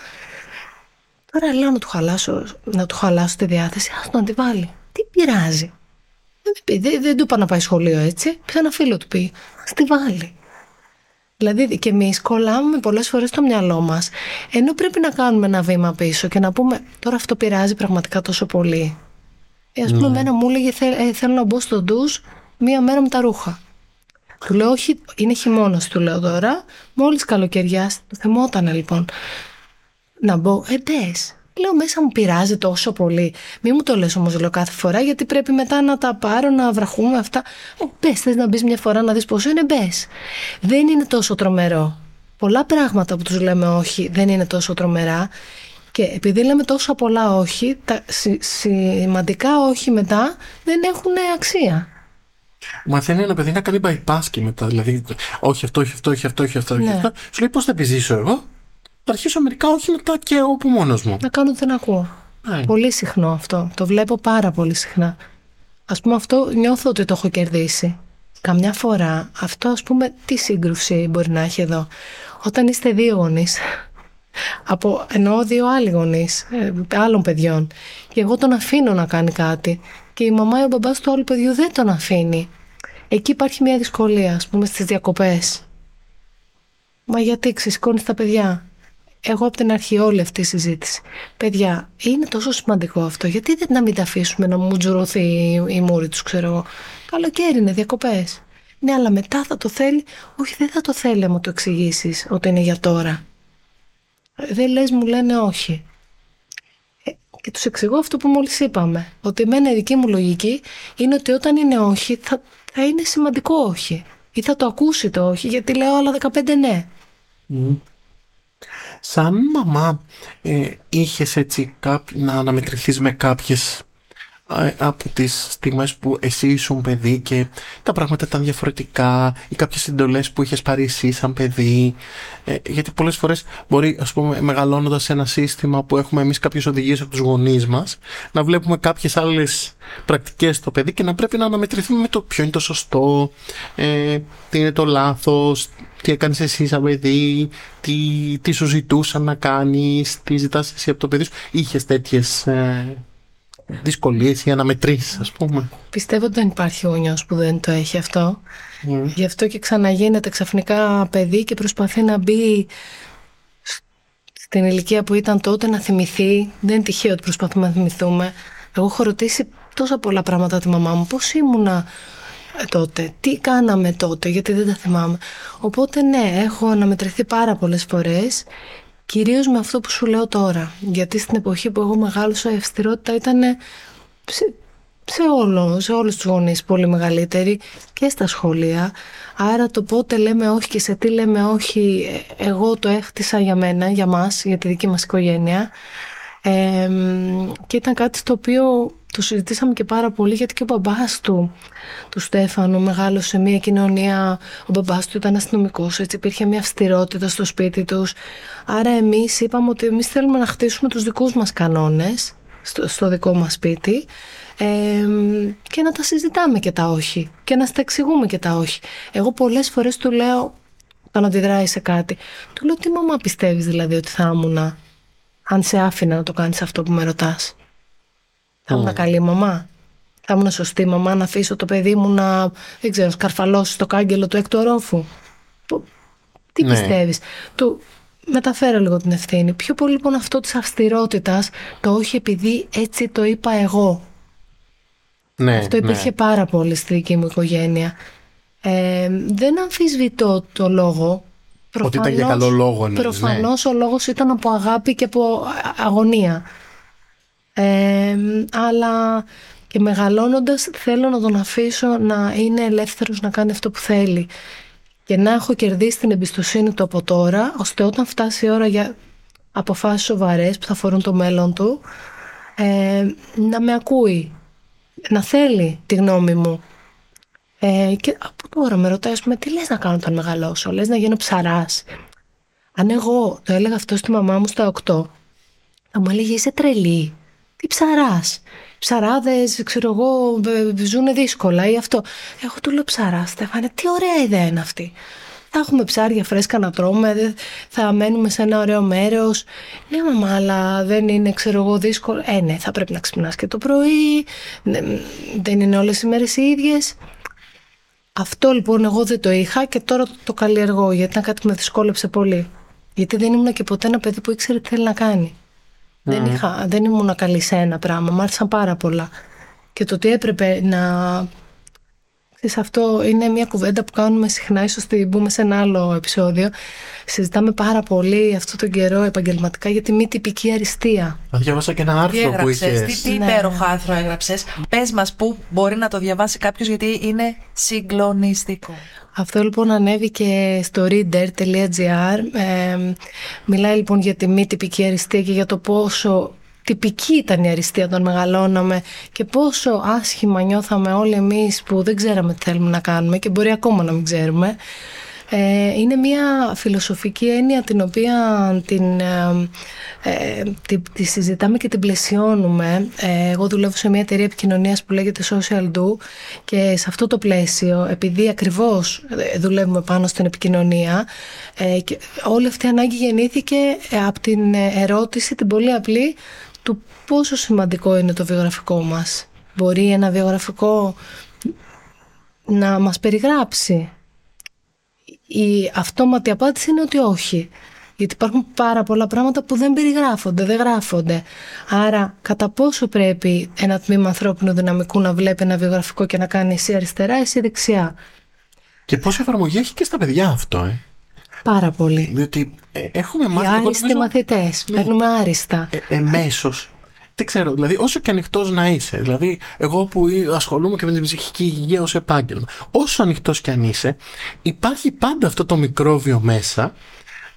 Τώρα λέω να του χαλάσω, να του χαλάσω τη διάθεση, ας να τη βάλει. Τι πειράζει. Δεν, με πει, δεν, δεν του είπα να πάει σχολείο έτσι. Πήρα ένα φίλο του πει, ας τη βάλει. Δηλαδή και εμείς κολλάμε πολλές φορές στο μυαλό μας, ενώ πρέπει να κάνουμε ένα βήμα πίσω και να πούμε τώρα αυτό πειράζει πραγματικά τόσο πολύ. Ε, ας πούμε, εμένα μου έλεγε «Θε- ε, θέλω να μπω στο ντουζ μία μέρα με τα ρούχα. Του λέω όχι, είναι χειμώνας, του λέω τώρα. Μόλις καλοκαιριά, το θυμότανε λοιπόν. Να μπω, ε, μπες. Λέω μέσα μου πειράζει τόσο πολύ. Μη μου το λες όμως λέω κάθε φορά γιατί πρέπει μετά να τα πάρω, να βραχούμε αυτά. Ε, μπες, θες να μπεις μια φορά να δεις πόσο είναι, μπες. Δεν είναι τόσο τρομερό. Πολλά πράγματα που τους λέμε όχι δεν είναι τόσο τρομερά και επειδή λέμε τόσο πολλά όχι, τα συ- σημαντικά όχι μετά δεν έχουν αξία. Μαθαίνει ένα παιδί να κάνει bypass και μετά. Δηλαδή, όχι αυτό, όχι αυτό, όχι αυτό, όχι αυτό. όχι Ναι. αυτό. Σου λέει πώς θα επιζήσω εγώ; Θα αρχίσω μερικά όχι να τα και όπου μόνος μου. Να κάνω ότι δεν ακούω. Ναι. Πολύ συχνό αυτό. Το βλέπω πάρα πολύ συχνά. Ας πούμε αυτό νιώθω ότι το έχω κερδίσει. Καμιά φορά αυτό ας πούμε τι σύγκρουση μπορεί να έχει εδώ. Όταν είστε δύο γονείς, από, εννοώ δύο άλλοι γονείς, ε, άλλων παιδιών, και εγώ τον αφήνω να κάνει κάτι και η μαμά ή ο μπαμπάς του άλλου παιδιού δεν τον αφήνει. Εκεί υπάρχει μια δυσκολία, ας πούμε, στις διακοπές. Μα γιατί ξεσηκώνεις τα παιδιά; Εγώ από την αρχή όλη αυτή η συζήτηση. Παιδιά, είναι τόσο σημαντικό αυτό. Γιατί δεν να μην τα αφήσουμε να μου τζουρωθεί η, η μούρη τους, ξέρω εγώ. Καλοκαίρι είναι, διακοπές. Ναι, αλλά μετά θα το θέλει. Όχι, δεν θα το θέλει, άμα το εξηγήσεις ότι είναι για τώρα. Ε, Δεν λες, μου λένε όχι. Ε, Και τους εξηγώ αυτό που μόλις είπαμε. Ότι εμένα η δική μου λογική είναι ότι όταν είναι όχι, θα, θα είναι σημαντικό όχι. Ή θα το ακούσει το όχι, γιατί λέω άλλα 15 ναι. Σαν μαμά, ε, είχες έτσι κάπ- να αναμετρηθείς με κάποιες ε, από τις στιγμές που εσύ ήσουν παιδί και τα πράγματα ήταν διαφορετικά ή κάποιες συντολές που είχες πάρει εσύ σαν παιδί. Ε, γιατί πολλές φορές μπορεί ας πούμε μεγαλώνοντας σε ένα σύστημα που έχουμε εμείς κάποιες οδηγίες από τους γονείς μας να βλέπουμε κάποιες άλλες πρακτικές στο παιδί και να πρέπει να αναμετρηθούμε με το ποιο είναι το σωστό ε, τι είναι το λάθος τι έκανες εσύ σαν παιδί τι, τι σου ζητούσαν να κάνεις τι ζητάς εσύ από το παιδί σου. Είχες τέτοιες ε, δυσκολίες ή αναμετρήσεις ας πούμε. Πιστεύω ότι δεν υπάρχει γονιός που δεν το έχει αυτό. Γι' αυτό και ξαναγίνεται ξαφνικά παιδί και προσπαθεί να μπει στην ηλικία που ήταν τότε να θυμηθεί. Δεν είναι τυχαίο ότι προσπαθούμε να θυμηθούμε. Εγώ έχω ρωτήσει τόσα πολλά πράγματα τη μαμά μου. Πώς ήμουνα ε, τότε, τι κάναμε τότε, γιατί δεν τα θυμάμαι. Οπότε ναι, έχω αναμετρηθεί πάρα πολλές φορές, κυρίως με αυτό που σου λέω τώρα. Γιατί στην εποχή που εγώ μεγάλωσα η αυστηρότητα ήταν σε, σε, όλο, σε όλους τους γονείς πολύ μεγαλύτερη και στα σχολεία. Άρα το πότε λέμε όχι και σε τι λέμε όχι, ε, εγώ το έχτισα για μένα, για μας, για τη δική μας οικογένεια. Ε, και ήταν κάτι στο οποίο το συζητήσαμε και πάρα πολύ γιατί και ο μπαμπάς του, του Στέφανου, μεγάλωσε σε μια κοινωνία, ο μπαμπάς του ήταν αστυνομικός, έτσι υπήρχε μια αυστηρότητα στο σπίτι τους. Άρα εμείς είπαμε ότι εμείς θέλουμε να χτίσουμε τους δικούς μας κανόνες στο, στο δικό μας σπίτι ε, και να τα συζητάμε και τα όχι και να στα εξηγούμε και τα όχι. Εγώ πολλές φορές του λέω, όταν αντιδράει σε κάτι, του λέω τι μαμά πιστεύεις δηλαδή ότι θα ήμουν αν σε άφηνα να το κάνεις αυτό που με ρωτάς; Θα ήμουν καλή μαμά. Θα ήμουν σωστή μαμά να αφήσω το παιδί μου να, δεν ξέρω, σκαρφαλώσει το κάγκελο του έκτου ορόφου. Που- Τι Ναι. πιστεύεις; Του μεταφέρω λίγο την ευθύνη. Πιο πολύ λοιπόν αυτό της αυστηρότητας, το όχι επειδή έτσι το είπα εγώ. Ναι, Αυτό υπήρχε πάρα πολύ στη δική μου οικογένεια. Ε, δεν αμφισβητώ το λόγο. Ότι ήταν για καλό λόγο, ναι, Προφανώς ο λόγος ήταν από αγάπη και από α- αγωνία. Ε, αλλά και μεγαλώνοντας θέλω να τον αφήσω να είναι ελεύθερος να κάνει αυτό που θέλει και να έχω κερδίσει την εμπιστοσύνη του από τώρα ώστε όταν φτάσει η ώρα για αποφάσεις σοβαρές που θα αφορούν το μέλλον του ε, να με ακούει να θέλει τη γνώμη μου ε, και από τώρα με ρωτάει, ας πούμε, τι λες να κάνω όταν μεγαλώσω, λες να γίνω ψαράς; Αν εγώ το έλεγα αυτό στη μαμά μου στα 8, θα μου έλεγε είσαι τρελή, τι ψαράς; ψαράδες, ξέρω εγώ, ζουν δύσκολα ή αυτό. Εγώ του λέω ψαρά, Στέφανε, τι ωραία ιδέα είναι αυτή. Θα έχουμε ψάρια φρέσκα να τρώμε, θα μένουμε σε ένα ωραίο μέρος. Ναι, μαμά, αλλά δεν είναι, ξέρω εγώ, δύσκολο. Ε, ναι, θα πρέπει να ξυπνάς και το πρωί, ναι, δεν είναι όλες οι μέρες οι ίδιες. Αυτό λοιπόν εγώ δεν το είχα και τώρα το καλλιεργώ γιατί ήταν κάτι που με δυσκόλεψε πολύ. Γιατί δεν ήμουν και ποτέ ένα παιδί που ήξερε τι θέλει να κάνει. Δεν, είχα, δεν ήμουν καλή σε ένα πράγμα, μου άρεσαν πάρα πολλά. Και το ότι έπρεπε να σε αυτό είναι μια κουβέντα που κάνουμε συχνά, ίσως την μπούμε σε ένα άλλο επεισόδιο. Συζητάμε πάρα πολύ αυτό τον καιρό επαγγελματικά για τη μη τυπική αριστεία. Θα διάβασα και ένα άρθρο που είχες. Τι, τι ναι. υπέροχο άρθρο έγραψες. Πες μας πού μπορεί να το διαβάσει κάποιος, γιατί είναι συγκλονιστικό. Αυτό λοιπόν ανέβηκε στο reader.gr. Ε, μιλάει λοιπόν για τη μη τυπική αριστεία και για το πόσο τυπική ήταν η αριστεία όταν μεγαλώναμε και πόσο άσχημα νιώθαμε όλοι εμείς που δεν ξέραμε τι θέλουμε να κάνουμε και μπορεί ακόμα να μην ξέρουμε. Ε, είναι μια φιλοσοφική έννοια την οποία την, ε, ε τη, συζητάμε και την πλαισιώνουμε. Ε, εγώ δουλεύω σε μια εταιρεία επικοινωνίας που λέγεται Social Do και σε αυτό το πλαίσιο, επειδή ακριβώς δουλεύουμε πάνω στην επικοινωνία, και όλη αυτή η ανάγκη γεννήθηκε από την ερώτηση, την πολύ απλή, του πόσο σημαντικό είναι το βιογραφικό μας. Μπορεί ένα βιογραφικό να μας περιγράψει; Η αυτόματη απάντηση είναι ότι όχι. Γιατί υπάρχουν πάρα πολλά πράγματα που δεν περιγράφονται, δεν γράφονται. Άρα, κατά πόσο πρέπει ένα τμήμα ανθρώπινου δυναμικού να βλέπει ένα βιογραφικό και να κάνει εσύ αριστερά, εσύ δεξιά; Και πόση εφαρμογή έχει και στα παιδιά αυτό, ε; Πάρα πολύ. Διότι ε, έχουμε μάθει. Οι άριστοι νομίζω... μαθητές. Ναι. Παίρνουμε άριστα. Ε, Εμέσω. Δεν ξέρω, δηλαδή όσο και ανοιχτός να είσαι, δηλαδή εγώ που ασχολούμαι και με την ψυχική υγεία ως επάγγελμα, όσο ανοιχτός και αν είσαι, υπάρχει πάντα αυτό το μικρόβιο μέσα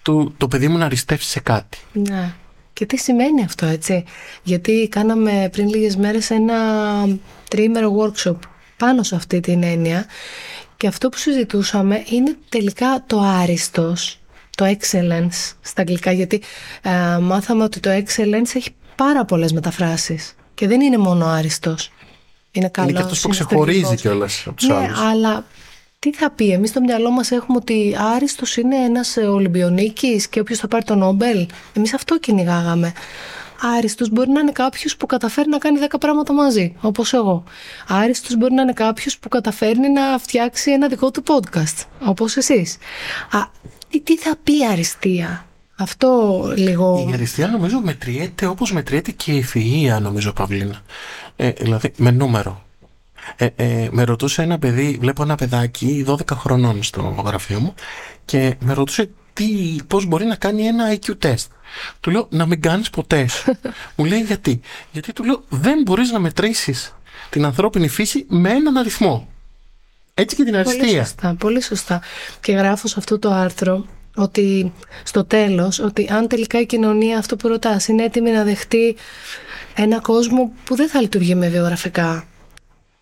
του το παιδί μου να αριστεύσει σε κάτι. Ναι. Και τι σημαίνει αυτό, έτσι; Γιατί κάναμε πριν λίγες μέρες ένα τρίμερο workshop πάνω σε αυτή την έννοια και αυτό που συζητούσαμε είναι τελικά το άριστος, το excellence στα αγγλικά, γιατί ε, μάθαμε ότι το excellence έχει πάρα πολλές μεταφράσεις και δεν είναι μόνο άριστος. Είναι καλό. Είναι και αυτός που ξεχωρίζει κιόλας από τους ναι, άλλους. αλλά τι θα πει, εμείς στο μυαλό μας έχουμε ότι άριστος είναι ένας Ολυμπιονίκης και όποιος θα πάρει τον Νόμπελ. Εμείς αυτό κυνηγάγαμε. Άριστος μπορεί να είναι κάποιος που καταφέρει να κάνει 10 πράγματα μαζί, όπως εγώ. Άριστος μπορεί να είναι κάποιος που καταφέρνει να φτιάξει ένα δικό του podcast, όπως εσείς. Α, τι, θα πει αριστεία; Αυτό λίγο... Η αριστεία νομίζω μετριέται όπως μετριέται και η ευφυΐα νομίζω Παυλίνα. Ε, δηλαδή με νούμερο. Ε, ε, με ρωτούσε ένα παιδί, βλέπω ένα παιδάκι 12 χρονών στο γραφείο μου και με ρωτούσε τι, πώς μπορεί να κάνει ένα IQ test. Του λέω να μην κάνεις ποτέ (laughs) μου λέει γιατί; Γιατί του λέω δεν μπορείς να μετρήσεις την ανθρώπινη φύση με έναν αριθμό. Έτσι και την αριστεία. Πολύ σωστά, πολύ σωστά. Και γράφω σε αυτό το άρθρο ότι στο τέλος, ότι αν τελικά η κοινωνία αυτό που ρωτάς είναι έτοιμη να δεχτεί ένα κόσμο που δεν θα λειτουργεί με βιογραφικά.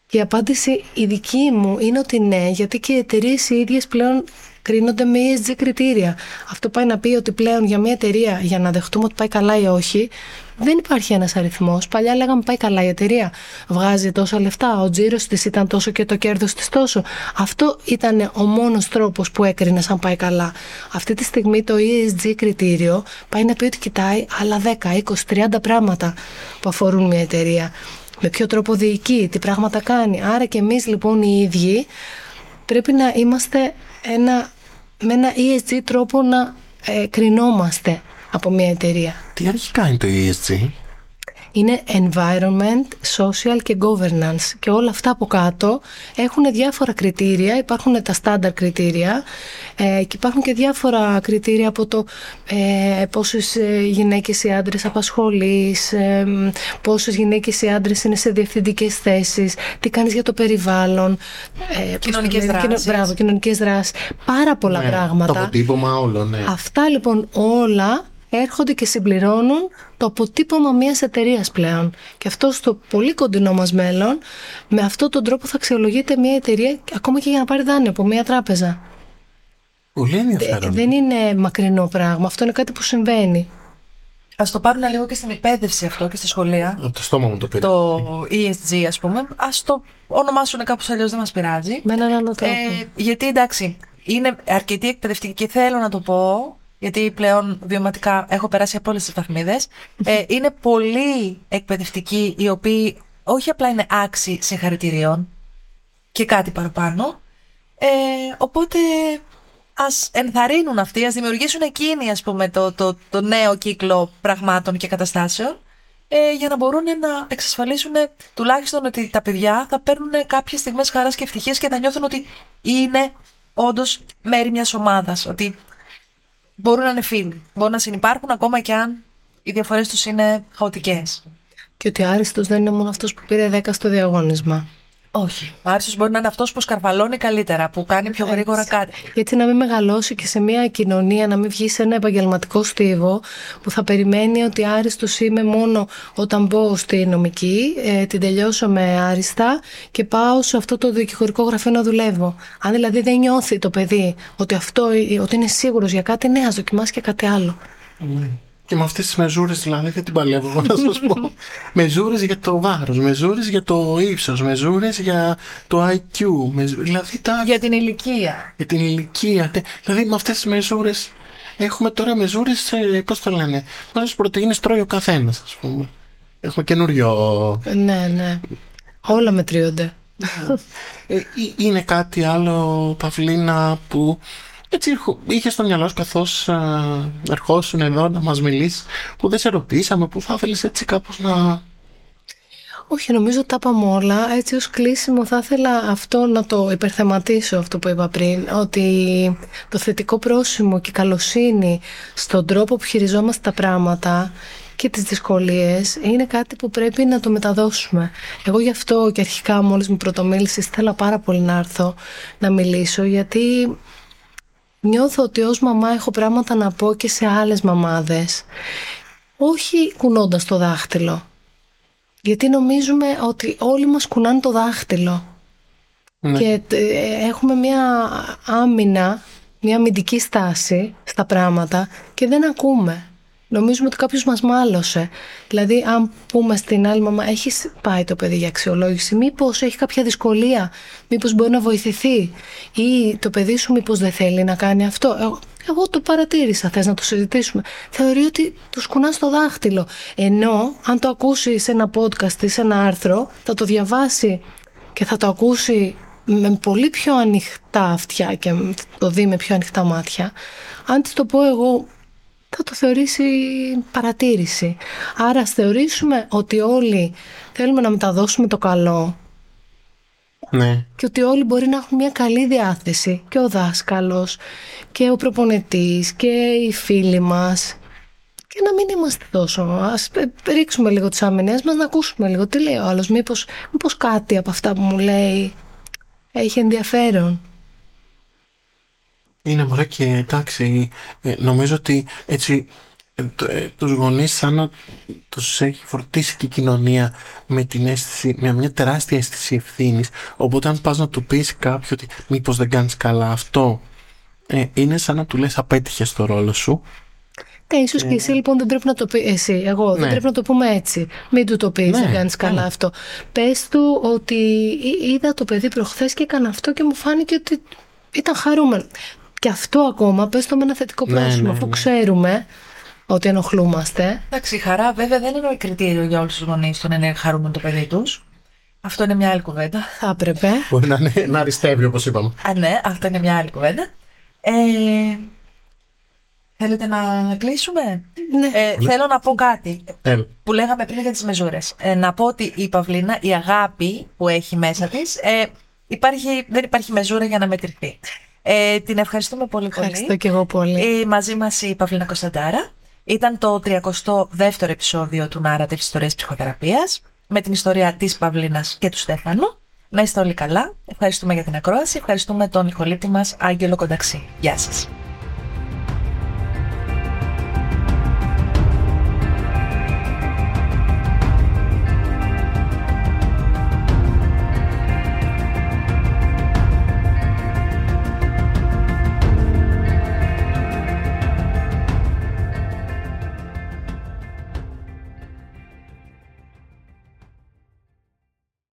Η απάντηση η δική μου είναι ότι ναι, γιατί και οι εταιρείες οι ίδιες πλέον κρίνονται με ESG κριτήρια. Αυτό πάει να πει ότι πλέον για μια εταιρεία, για να δεχτούμε ότι πάει καλά ή όχι, δεν υπάρχει ένας αριθμός. Παλιά λέγαμε πάει καλά η εταιρεία. Βγάζει τόσα λεφτά. Ο τζίρος της ήταν τόσο και το κέρδος της τόσο. Αυτό ήταν ο μόνος τρόπος που έκρινες αν πάει καλά. Αυτή τη στιγμή το ESG κριτήριο πάει να πει ότι κοιτάει άλλα 10, 20, 30 πράγματα που αφορούν μια εταιρεία. Με ποιο τρόπο διοικεί, τι πράγματα κάνει. Άρα και εμείς λοιπόν οι ίδιοι πρέπει να είμαστε ένα, με ένα ESG τρόπο να ε, κρινόμαστε από μια εταιρεία. Τι αρχικά είναι το ESG? Είναι environment, social και governance και όλα αυτά από κάτω έχουν διάφορα κριτήρια, υπάρχουν τα standard κριτήρια ε, και υπάρχουν και διάφορα κριτήρια από το ε, πόσες ε, γυναίκες ή άντρες απασχολείς, ε, πόσες γυναίκες ή άντρες είναι σε διευθυντικές θέσεις, τι κάνεις για το περιβάλλον, ε, κοινωνικές δράσεις. Μπράβο, κοινωνικές δράσεις, πάρα πολλά ναι, πράγματα. Το αποτύπωμα όλο, ναι. Αυτά λοιπόν όλα έρχονται και συμπληρώνουν το αποτύπωμα μιας εταιρείας πλέον. Και αυτό στο πολύ κοντινό μας μέλλον, με αυτόν τον τρόπο θα αξιολογείται μια εταιρεία ακόμα και για να πάρει δάνειο από μια τράπεζα. Πολύ ενδιαφέρον. δεν είναι μακρινό πράγμα. Αυτό είναι κάτι που συμβαίνει. Α το πάρουν λίγο και στην εκπαίδευση αυτό και στα σχολεία. Από το στόμα μου το πήρε. Το ESG, ας πούμε. Α το ονομάσουν κάπως αλλιώς, δεν μας πειράζει. Με έναν άλλο τρόπο. Ε, γιατί εντάξει, είναι αρκετή εκπαιδευτική και θέλω να το πω, γιατί πλέον βιωματικά έχω περάσει από όλες τις βαθμίδες. (laughs) Ε, είναι πολύ εκπαιδευτικοί οι οποίοι όχι απλά είναι άξιοι συγχαρητηρίων και κάτι παραπάνω. Ε, οπότε ας ενθαρρύνουν αυτοί, ας δημιουργήσουν εκείνοι ας πούμε το, το, το νέο κύκλο πραγμάτων και καταστάσεων ε, για να μπορούν να εξασφαλίσουν τουλάχιστον ότι τα παιδιά θα παίρνουν κάποιες στιγμές χαράς και ευτυχίας και θα νιώθουν ότι είναι όντως μέρη μιας ομάδας, ότι μπορούν να είναι φίλοι, μπορούν να συνεπάρχουν ακόμα και αν οι διαφορές τους είναι χαοτικές. Και ότι Άριστος δεν είναι μόνο αυτός που πήρε 10 στο διαγώνισμα. Όχι. Ο Άριστος μπορεί να είναι αυτός που σκαρβαλώνει καλύτερα, που κάνει πιο γρήγορα κάτι. Έτσι να μην μεγαλώσει και σε μια κοινωνία, να μην βγει σε ένα επαγγελματικό στίβο που θα περιμένει ότι άριστος είμαι μόνο όταν μπω στη νομική, ε, την τελειώσω με άριστα και πάω σε αυτό το δικηγορικό γραφείο να δουλεύω. Αν δηλαδή δεν νιώθει το παιδί ότι, αυτό, ότι είναι σίγουρος για κάτι, ναι, ας δοκιμάσει και κάτι άλλο. Και με αυτές τις μεζούρες δηλαδή δεν την παλεύω εγώ να σας πω. (laughs) μεζούρες για το βάρος, μεζούρες για το ύψος, μεζούρες για το IQ. Μεζου... Δηλαδή τα... Για την ηλικία. Για την ηλικία. Δηλαδή με αυτές τις μεζούρες έχουμε τώρα μεζούρες, πώς το λένε, πόσε πρωτενε τρώει ο καθένας, ας πούμε. Έχουμε καινούριο. Ναι, ναι. Όλα μετριούνται. ε, είναι κάτι άλλο, Παυλίνα, που έτσι είχε στο μυαλό σου καθώς ερχόσουν εδώ να μας μιλήσεις, που δεν σε ρωτήσαμε, που θα ήθελες έτσι κάπως να. Όχι, νομίζω τα είπαμε όλα. Έτσι ως κλείσιμο θα ήθελα αυτό να το υπερθεματίσω αυτό που είπα πριν, ότι το θετικό πρόσημο και η καλοσύνη στον τρόπο που χειριζόμαστε τα πράγματα και τις δυσκολίες είναι κάτι που πρέπει να το μεταδώσουμε. Εγώ γι' αυτό και αρχικά μόλις μου πρωτομίλησες ήθελα πάρα πολύ να έρθω να μιλήσω γιατί νιώθω ότι ως μαμά έχω πράγματα να πω και σε άλλες μαμάδες. Όχι κουνώντας το δάχτυλο. Γιατί νομίζουμε ότι όλοι μας κουνάνε το δάχτυλο. Ναι. Και ε, έχουμε μια άμυνα, μια αμυντική στάση στα πράγματα και δεν ακούμε νομίζουμε ότι κάποιος μας μάλωσε. Δηλαδή, αν πούμε στην άλλη μαμά, έχεις πάει το παιδί για αξιολόγηση, μήπως έχει κάποια δυσκολία, μήπως μπορεί να βοηθηθεί, ή το παιδί σου μήπως δεν θέλει να κάνει αυτό. Εγώ, εγώ το παρατήρησα, θες να το συζητήσουμε. Θεωρεί ότι του κουνά το δάχτυλο. Ενώ, αν το ακούσει σε ένα podcast ή σε ένα άρθρο, θα το διαβάσει και θα το ακούσει με πολύ πιο ανοιχτά αυτιά και το δει με πιο ανοιχτά μάτια. Αν της το πω εγώ θα το θεωρήσει παρατήρηση. Άρα ας θεωρήσουμε ότι όλοι θέλουμε να μεταδώσουμε το καλό ναι. και ότι όλοι μπορεί να έχουν μια καλή διάθεση και ο δάσκαλος και ο προπονητής και οι φίλοι μας και να μην είμαστε τόσο. Ας ρίξουμε λίγο τις άμυνες μας να ακούσουμε λίγο τι λέει ο άλλος. Μήπως, μήπως κάτι από αυτά που μου λέει έχει ενδιαφέρον. Είναι μωρέ και εντάξει, ε, νομίζω ότι έτσι ε, ε, τους γονείς σαν να τους έχει φορτίσει και η κοινωνία με, την αίσθηση, με μια τεράστια αίσθηση ευθύνης οπότε αν πας να του πεις κάποιο ότι μήπως δεν κάνεις καλά αυτό είναι σαν να του λες απέτυχες στο ρόλο σου ναι, ίσως και εσύ λοιπόν δεν πρέπει να το πεις εσύ. Εγώ δεν ναι. πρέπει να το πούμε έτσι. Μην του το πεις, ναι, δεν κάνεις καλά αυτό. Πες του ότι είδα το παιδί προχθές και έκανα αυτό και μου φάνηκε ότι ήταν χαρούμενο. Και αυτό ακόμα πες το με ένα θετικό ναι, πρόσημο, ναι, αφού ναι. ξέρουμε ότι ενοχλούμαστε. Εντάξει, η χαρά βέβαια δεν είναι κριτήριο για όλους τους γονείς το να είναι χαρούμενο το παιδί τους. Αυτό είναι μια άλλη κουβέντα. Θα έπρεπε. Μπορεί να, είναι, να αριστεύει όπως είπαμε. Α, ναι, αυτό είναι μια άλλη κουβέντα. Ε, θέλετε να κλείσουμε; Ναι. Ε, θέλω να πω κάτι που λέγαμε πριν για τις μεζούρες. Ε, να πω ότι η Παυλίνα, η αγάπη που έχει μέσα της, ε, υπάρχει, δεν υπάρχει μεζούρα για να μετρηθεί. Ε, την ευχαριστούμε πολύ πολύ. Ευχαριστώ και εγώ πολύ. Ε, μαζί μας η Παυλίνα Κωνσταντάρα. Ήταν το 32ο επεισόδιο του Narrative Ιστορίας Ψυχοθεραπείας με την ιστορία της Παυλίνας και του Στέφανου. Να είστε όλοι καλά. Ευχαριστούμε για την ακρόαση. Ευχαριστούμε τον ηχολήπτη μας Άγγελο Κονταξή. Γεια σας.